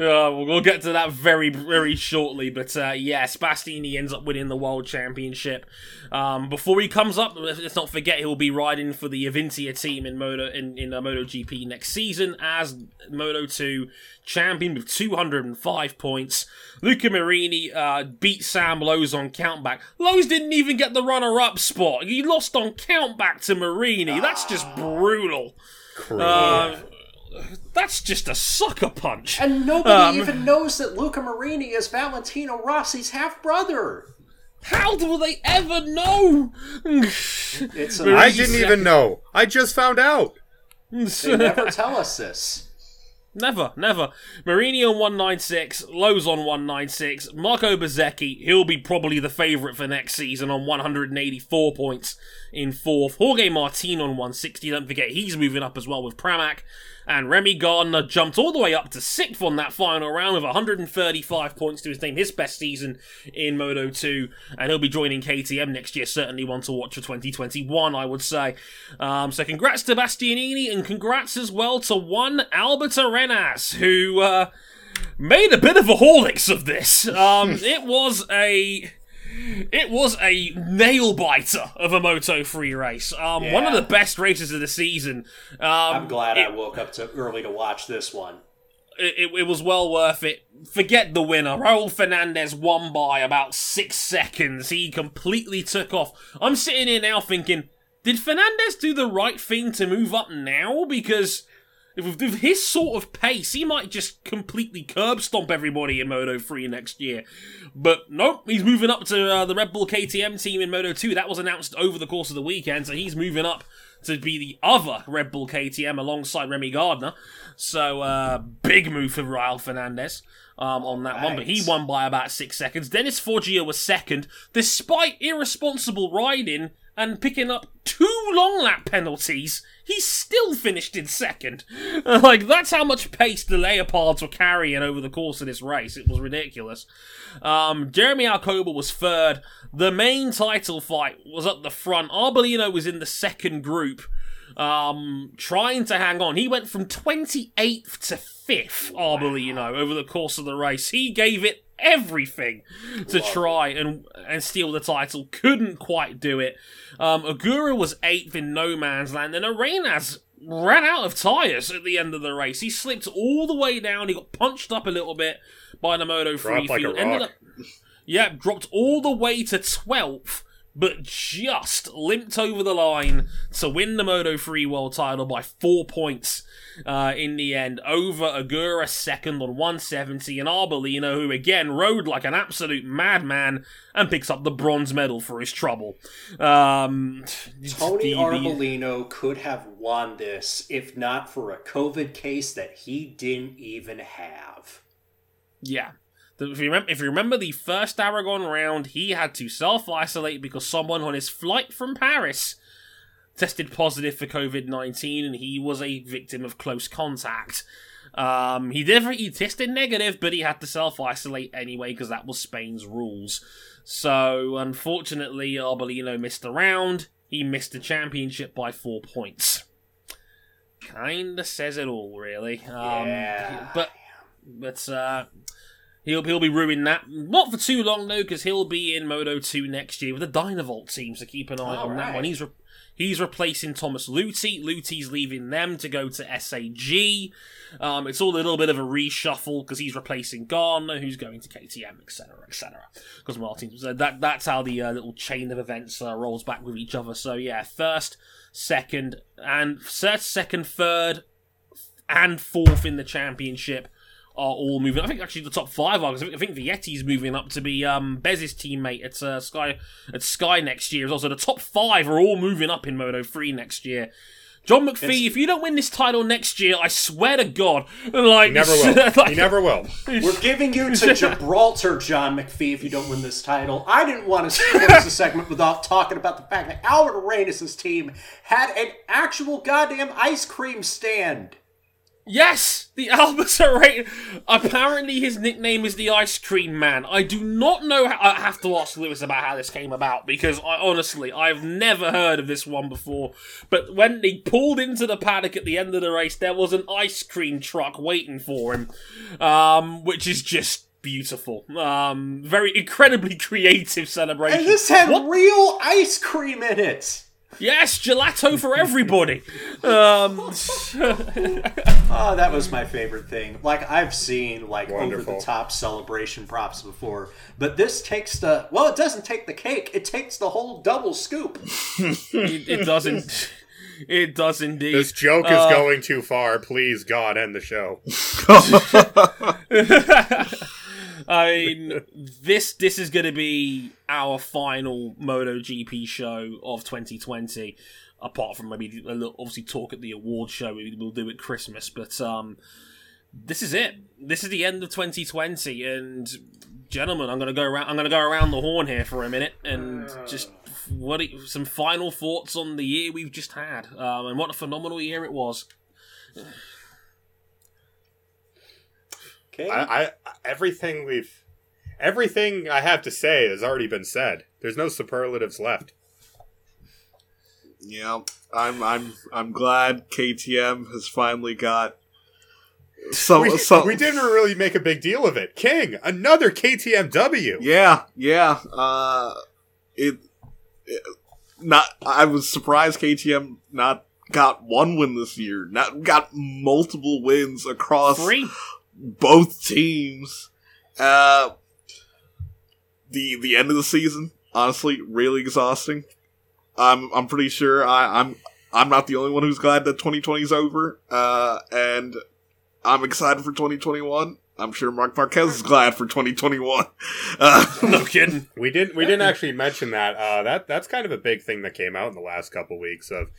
Uh, we'll, we'll get to that very, very shortly. But uh, yes, Bastiani ends up winning the world championship. Um, before he comes up, let's not forget he'll be riding for the Avintia team in Moto in in uh, MotoGP next season as Moto Two champion with 205 points. Luca Marini uh, beat Sam Lowes on countback. Lowes didn't even get the runner-up spot. He lost on countback to Marini. That's just brutal. Uh, that's just a sucker punch. And nobody Um, even knows that Luca Marini is Valentino Rossi's half brother. How do they ever know? It's (laughs) Very a, I didn't even know. I just found out. they never tell us this. Never, never. Marini on 196, Lowes on 196, Marco Bezzecchi, he'll be probably the favourite for next season on 184 points in fourth. Jorge Martin on 160, don't forget he's moving up as well with Pramac. And Remy Gardner jumped all the way up to sixth on that final round with 135 points to his name, his best season in Moto 2. And he'll be joining KTM next year, certainly one to watch for 2021, I would say. Um, so congrats to Bastianini and congrats as well to one Albert Arenas, who uh, made a bit of a haulix of this. Um, (laughs) it was a. It was a nail biter of a Moto 3 race. Um, One of the best races of the season. Um, I'm glad it, I woke up to early to watch this one. it, it was well worth it. Forget the winner. Raul Fernandez won by about six seconds. He completely took off. I'm sitting here now thinking, did Fernandez do the right thing to move up now? Because with with his sort of pace, he might just completely curb stomp everybody in Moto 3 next year. But nope, he's moving up to uh, the Red Bull KTM team in Moto 2. That was announced over the course of the weekend, so he's moving up to be the other Red Bull KTM alongside Remy Gardner. So, uh, big move for Raul Fernandez um, on that one, but he won by about six seconds. Dennis Foggia was second, despite irresponsible riding and picking up two long lap penalties. He still finished in second. (laughs) like, that's how much pace the Leopards were carrying over the course of this race. It was ridiculous. Um, Jeremy Alcoba was third. The main title fight was at the front. Arbolino was in the second group, um, trying to hang on. He went from 28th to 5th, Arbolino, over the course of the race. He gave it everything to try and and steal the title. Couldn't quite do it. Um, Ogura was 8th in no man's land, and Arenas ran out of tyres at the end of the race. He slipped all the way down. He got punched up a little bit by the Moto 3 Dropped like field. Ended up yeah, dropped all the way to 12th, but just limped over the line to win the Moto 3 world title by four points uh, in the end over Ogura second on 170 and Arbolino, who again rode like an absolute madman and picks up the bronze medal for his trouble. Um, Tony the- Arbolino could have won this if not for a COVID case that he didn't even have. Yeah. If you, remember, if you remember the first Aragon round, he had to self isolate because someone on his flight from Paris tested positive for COVID 19 and he was a victim of close contact. Um, he did he tested negative, but he had to self isolate anyway because that was Spain's rules. So, unfortunately, Arbolino missed the round. He missed the championship by four points. Kinda says it all, really. Um, Yeah. But but uh, he'll he'll be ruining that. Not for too long though, because he'll be in Moto Two next year with the Dynavolt team. So keep an eye on that one. He's re- he's replacing Thomas Luthi. Luthi's leaving them to go to SAG. Um, it's all a little bit of a reshuffle because he's replacing Gardner, who's going to KTM, etc., etc. Because Martin, so that that's how the uh, little chain of events uh, rolls back with each other. So yeah, first, second, and third, second, third, and fourth in the championship are all moving. I think actually the top five are. 'cause I think, I think Vietti's moving up to be um, Bez's teammate at uh, Sky at Sky next year. As also the top five are all moving up in Moto Three next year. John McPhee, It's- if you don't win this title next year, I swear to God, (laughs) like He never (laughs) will. like- he never will. We're giving you to Gibraltar, John McPhee, if you don't win this title. I didn't want to close the segment without talking about the fact that Albert Arenas' team had an actual goddamn ice cream stand. Yes, the (laughs) Albers are right. Apparently, his nickname is the Ice Cream Man. I do not know. How, I have to ask Lewis about how this came about because I honestly I've never heard of this one before. But when he pulled into the paddock at the end of the race, there was an ice cream truck waiting for him, um, which is just beautiful. Um, very incredibly (laughs) creative celebration. And this had What? real ice cream in it. Yes, gelato for everybody. um, (laughs) (laughs) Oh, that was my favorite thing. Like I've seen like over Wonderful. the top celebration props before, but this takes the well, it doesn't take the cake; it takes the whole double scoop. it, it doesn't. It does indeed. This joke is Uh, going too far. Please, God, end the show. (laughs) I mean, this this is going to be our final MotoGP show of 2020. Apart from maybe a little, obviously talk at the award show we will do at Christmas, but um, this is it. This is the end of 2020, and gentlemen, I'm going to go around. I'm to go around the horn here for a minute and just what some final thoughts on the year we've just had, um, and what a phenomenal year it was. Okay, I, I everything we've everything I have to say has already been said. There's no superlatives left. Yeah, I'm I'm I'm glad KTM has finally got some We, some. we didn't really make a big deal of it. King, another KTMW. Yeah, yeah. Uh, it, it not. I was surprised KTM not got one win this year. Not got multiple wins across Three. Both teams. Uh, the the end of the season, honestly, really exhausting. I'm I'm pretty sure I, I'm I'm not the only one who's glad that 2020 is over. Uh, and I'm excited for 2021. I'm sure Marc Marquez is glad for 2021. (laughs) Uh, No kidding. We didn't we didn't actually mention that. Uh, that that's kind of a big thing that came out in the last couple weeks. Of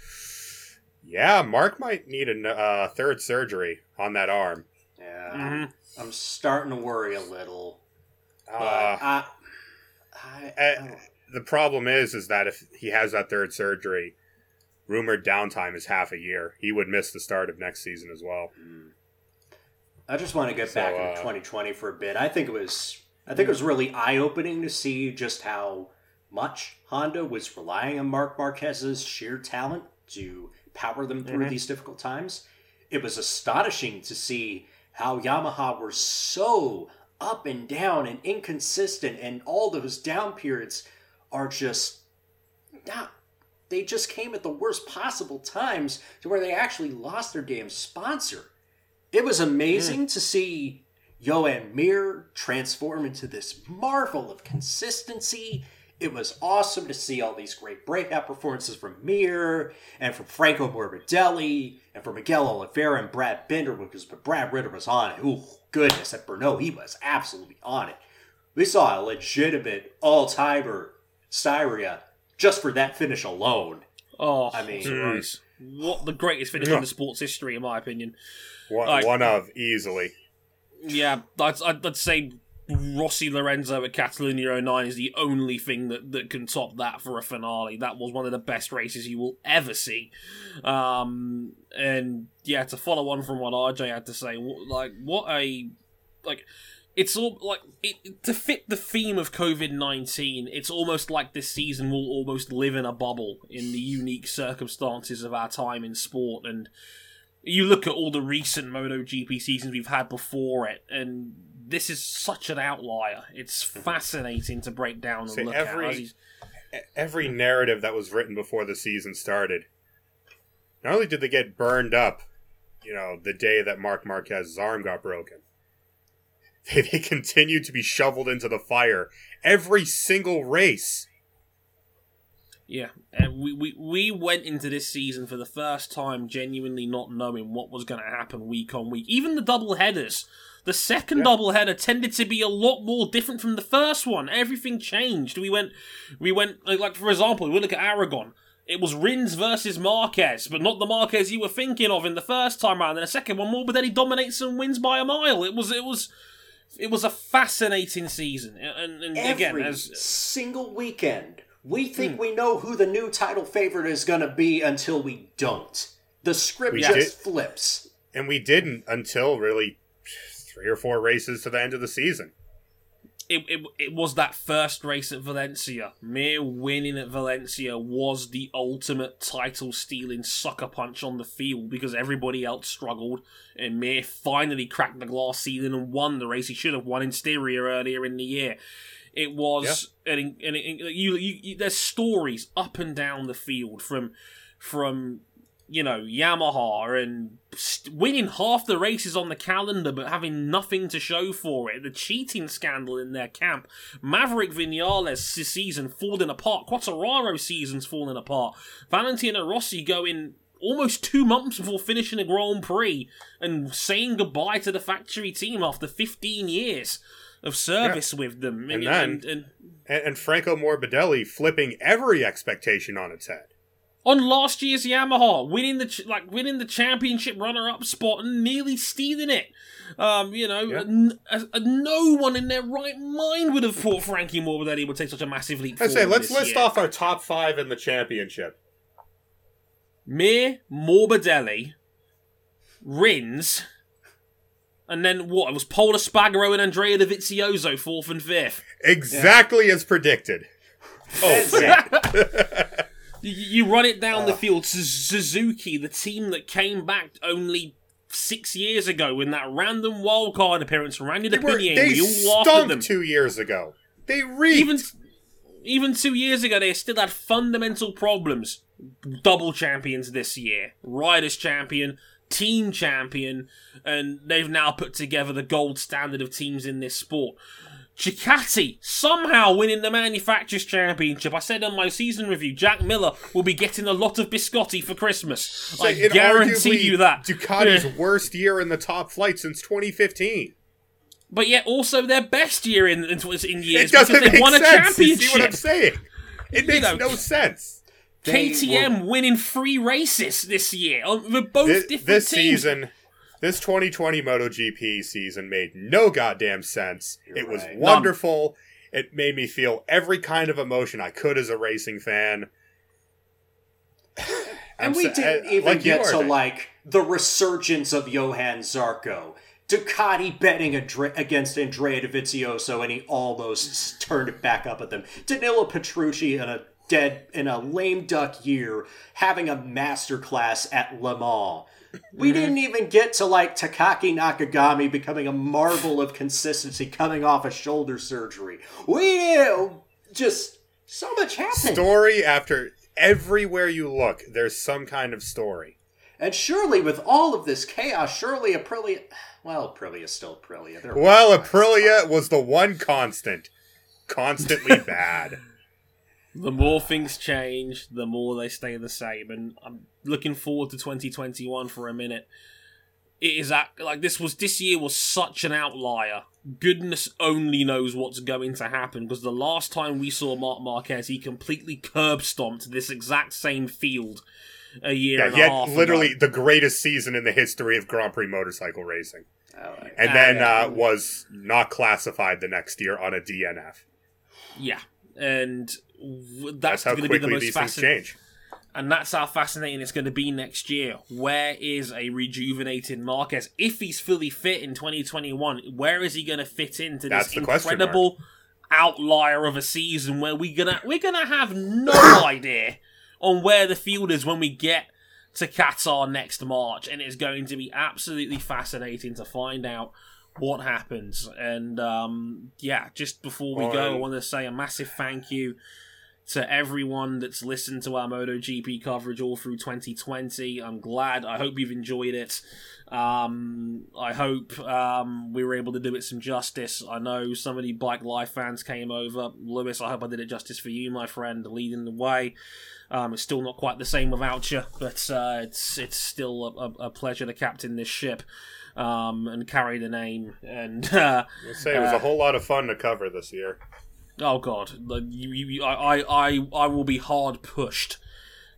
yeah, Marc might need a uh, third surgery on that arm. Yeah, Mhm. I'm starting to worry a little. But Uh, I, I, eh, I- the problem is, is that if he has that third surgery, rumored downtime is half a year. He would miss the start of next season as well. I just want to get So, back uh, into 2020 for a bit. I think it was I think it was really eye opening to see just how much Honda was relying on Marc Marquez's sheer talent to power them through Mhm. these difficult times. It was astonishing to see how Yamaha were so up and down and inconsistent, and all those down periods are just not. They just came at the worst possible times to where they actually lost their damn sponsor. It was amazing to see Joan Mir transform into this marvel of consistency. It was awesome to see all these great breakout performances from Mir and from Franco Morbidelli and from Miguel Oliveira and Brad Binder because but Brad Ritter was on it. Ooh, goodness, at Brno, he was absolutely on it. We saw a legitimate all-timer Styria just for that finish alone. Oh, I mean- Christ. what the greatest finish in the sports history, in my opinion. One, Like- one of easily. Yeah, I'd, I'd, I'd say Rossi Lorenzo at Catalunya 09 is the only thing that, that can top that for a finale. That was one of the best races you will ever see. Um, and yeah, to follow on from what RJ had to say, like what a like it's all like it, to fit the theme of COVID nineteen. It's almost like this season will almost live in a bubble in the unique circumstances of our time in sport. And you look at all the recent MotoGP seasons we've had before it, and this is such an outlier. It's mhm. fascinating to break down and See, look every- at. Every narrative that was written before the season started, not only did they get burned up, you know, the day that Marc Marquez's arm got broken, (laughs) they, they continued to be shoveled into the fire every single race. Yeah, and we, we, we went into this season for the first time genuinely not knowing what was going to happen week on week. Even the double headers. The second Yeah. double header tended to be a lot more different from the first one. Everything changed. We went, we went like, like for example, we look at Aragon. it was Rins versus Marquez, but not the Marquez you were thinking of in the first time round. And the second one, Morbidelli dominates and wins by a mile. It was it was it was a fascinating season. And, and Every again, as single weekend, we think hmm. we know who the new title favorite is going to be until we don't. The script We just did- flips. And we didn't until really three or four races to the end of the season. it, it, it was that first race at Valencia. Mir winning at Valencia was the ultimate title stealing sucker punch on the field because everybody else struggled. And Mir finally cracked the glass ceiling and won the race he should have won in Styria earlier in the year. It was, and, and, and you, you, you, there's stories up and down the field from, from you know, Yamaha and st- winning half the races on the calendar but having nothing to show for it. The cheating scandal in their camp. Maverick Vinales' season falling apart. Quartararo season's falling apart. Valentino Rossi going almost two months before finishing a Grand Prix and saying goodbye to the factory team after 15 years of service with them. And and, then- and And, and Franco Morbidelli flipping every expectation on its head. On last year's Yamaha, winning the ch- like winning the championship runner-up spot and nearly stealing it. Um, you know, Yeah. n- no one in their right mind would have thought Frankie Morbidelli would take such a massive leap I say, let's list year. off our top five in the championship. Mir, Morbidelli, Rins, and then what? It was Pol Espargaro and Andrea Dovizioso fourth and fifth. Exactly as predicted. Oh. (laughs) You, you run it down the uh. field. Su- Suzuki, the team that came back only six years ago in that random wildcard appearance from Randy they were, they we all laughed at them. two years ago. They reeked. Even even two years ago, they still had fundamental problems. Double champions this year, riders champion, team champion, and they've now put together the gold standard of teams in this sport. Ducati somehow winning the manufacturers championship. I said on my season review, Jack Miller will be getting a lot of biscotti for Christmas. I guarantee you that. Ducati's Yeah. worst year in the top flight since 2015. But yet also their best year in in, in years It doesn't because they make won a sense. You see what I'm championship. saying? It makes know, no sense. KTM winning three races this year on with both This, different this teams. season, this 2020 MotoGP season made no goddamn sense. it was right. wonderful. It made me feel every kind of emotion I could as a racing fan. And we sa- didn't uh, even like get to Dave. like the resurgence of Johann Zarco. Ducati betting Andre- against Andrea Dovizioso, and he almost turned it back up at them. Danilo Petrucci in a dead in a lame duck year, having a masterclass at Le Mans. We didn't even get to like Takaaki Nakagami becoming a marvel of consistency coming off a shoulder surgery. We just so much happened. story after everywhere you look, there's some kind of story. And surely, with all of this chaos, surely Aprilia. Well, Aprilia's still Aprilia. They're Well, Aprilia was the one constant, constantly (laughs) bad. The more things change, the more they stay the same. And I'm looking forward to 2021 for a minute. It is at, like this was this year was such an outlier. Goodness only knows what's going to happen because the last time we saw Marc Marquez, he completely curb stomped this exact same field a year Yeah, and he a had half literally ago. the greatest season in the history of Grand Prix motorcycle racing, Oh, and then uh, was not classified the next year on a DNF. Yeah, and w- That's that's, how going to be the quickly most these things fascinating. change. And that's how fascinating it's going to be next year. Where is a rejuvenated Marquez? If he's fully fit in 2021, where is he going to fit into That's this the incredible outlier of a season where we're gonna we're gonna have no (coughs) idea on where the field is when we get to Qatar next March, and it's going to be absolutely fascinating to find out what happens. And um, yeah, just before we go, I want to say a massive thank you to everyone that's listened to our MotoGP coverage all through 2020. I'm glad. I hope you've enjoyed it. Um, I hope um, we were able to do it some justice. I know some of the Bike Life fans came over. Lewis, I hope I did it justice for you, my friend, leading the way. Um, it's still not quite the same without you, but uh, it's it's still a, a, pleasure to captain this ship um, and carry the name. And uh, say it was Uh, a whole lot of fun to cover this year. Oh God, you, you, I, I, I, I will be hard pushed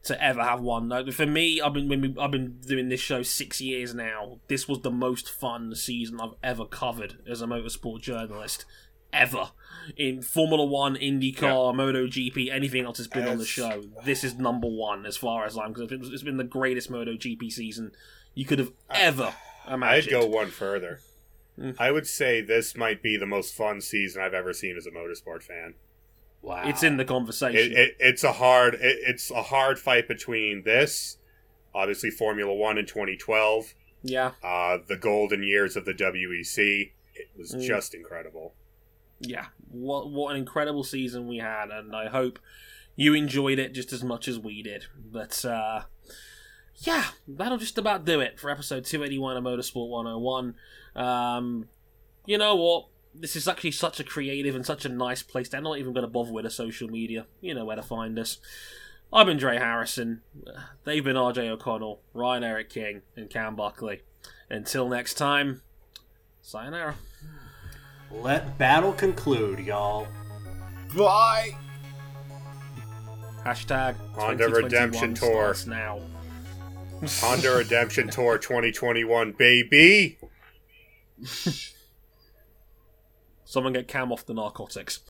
to ever have one. Like, for me, I've been I've been doing this show six years now. This was the most fun season I've ever covered as a motorsport journalist, ever. In Formula One, IndyCar, MotoGP, anything else that's been on the show, this is number one as far as I'm concerned. It's it's been the greatest MotoGP season you could have ever I'd imagined. go one further. Mm. I would say this might be the most fun season I've ever seen as a motorsport fan. Wow. It's in the conversation. It, it, it's a hard it, it's a hard fight between this, obviously Formula One in 2012, yeah, uh, the golden years of the WEC. It was Mm. just incredible. yeah. What what an incredible season we had, and I hope you enjoyed it just as much as we did. But uh, yeah, that'll just about do it for episode 281 of Motorsport 101. Um, you know what? This is actually such a creative and such a nice place. They're not even going to bother with the social media. You know where to find us. I've been Dre Harrison. They've been RJ O'Connell, Ryan Eric King, and Cam Buckley. Until next time, sayonara. Let battle conclude, y'all. Bye. Hashtag Honda Redemption Tour. starts now. (laughs) Honda Redemption Tour 2021, baby. Someone get Cam off the narcotics.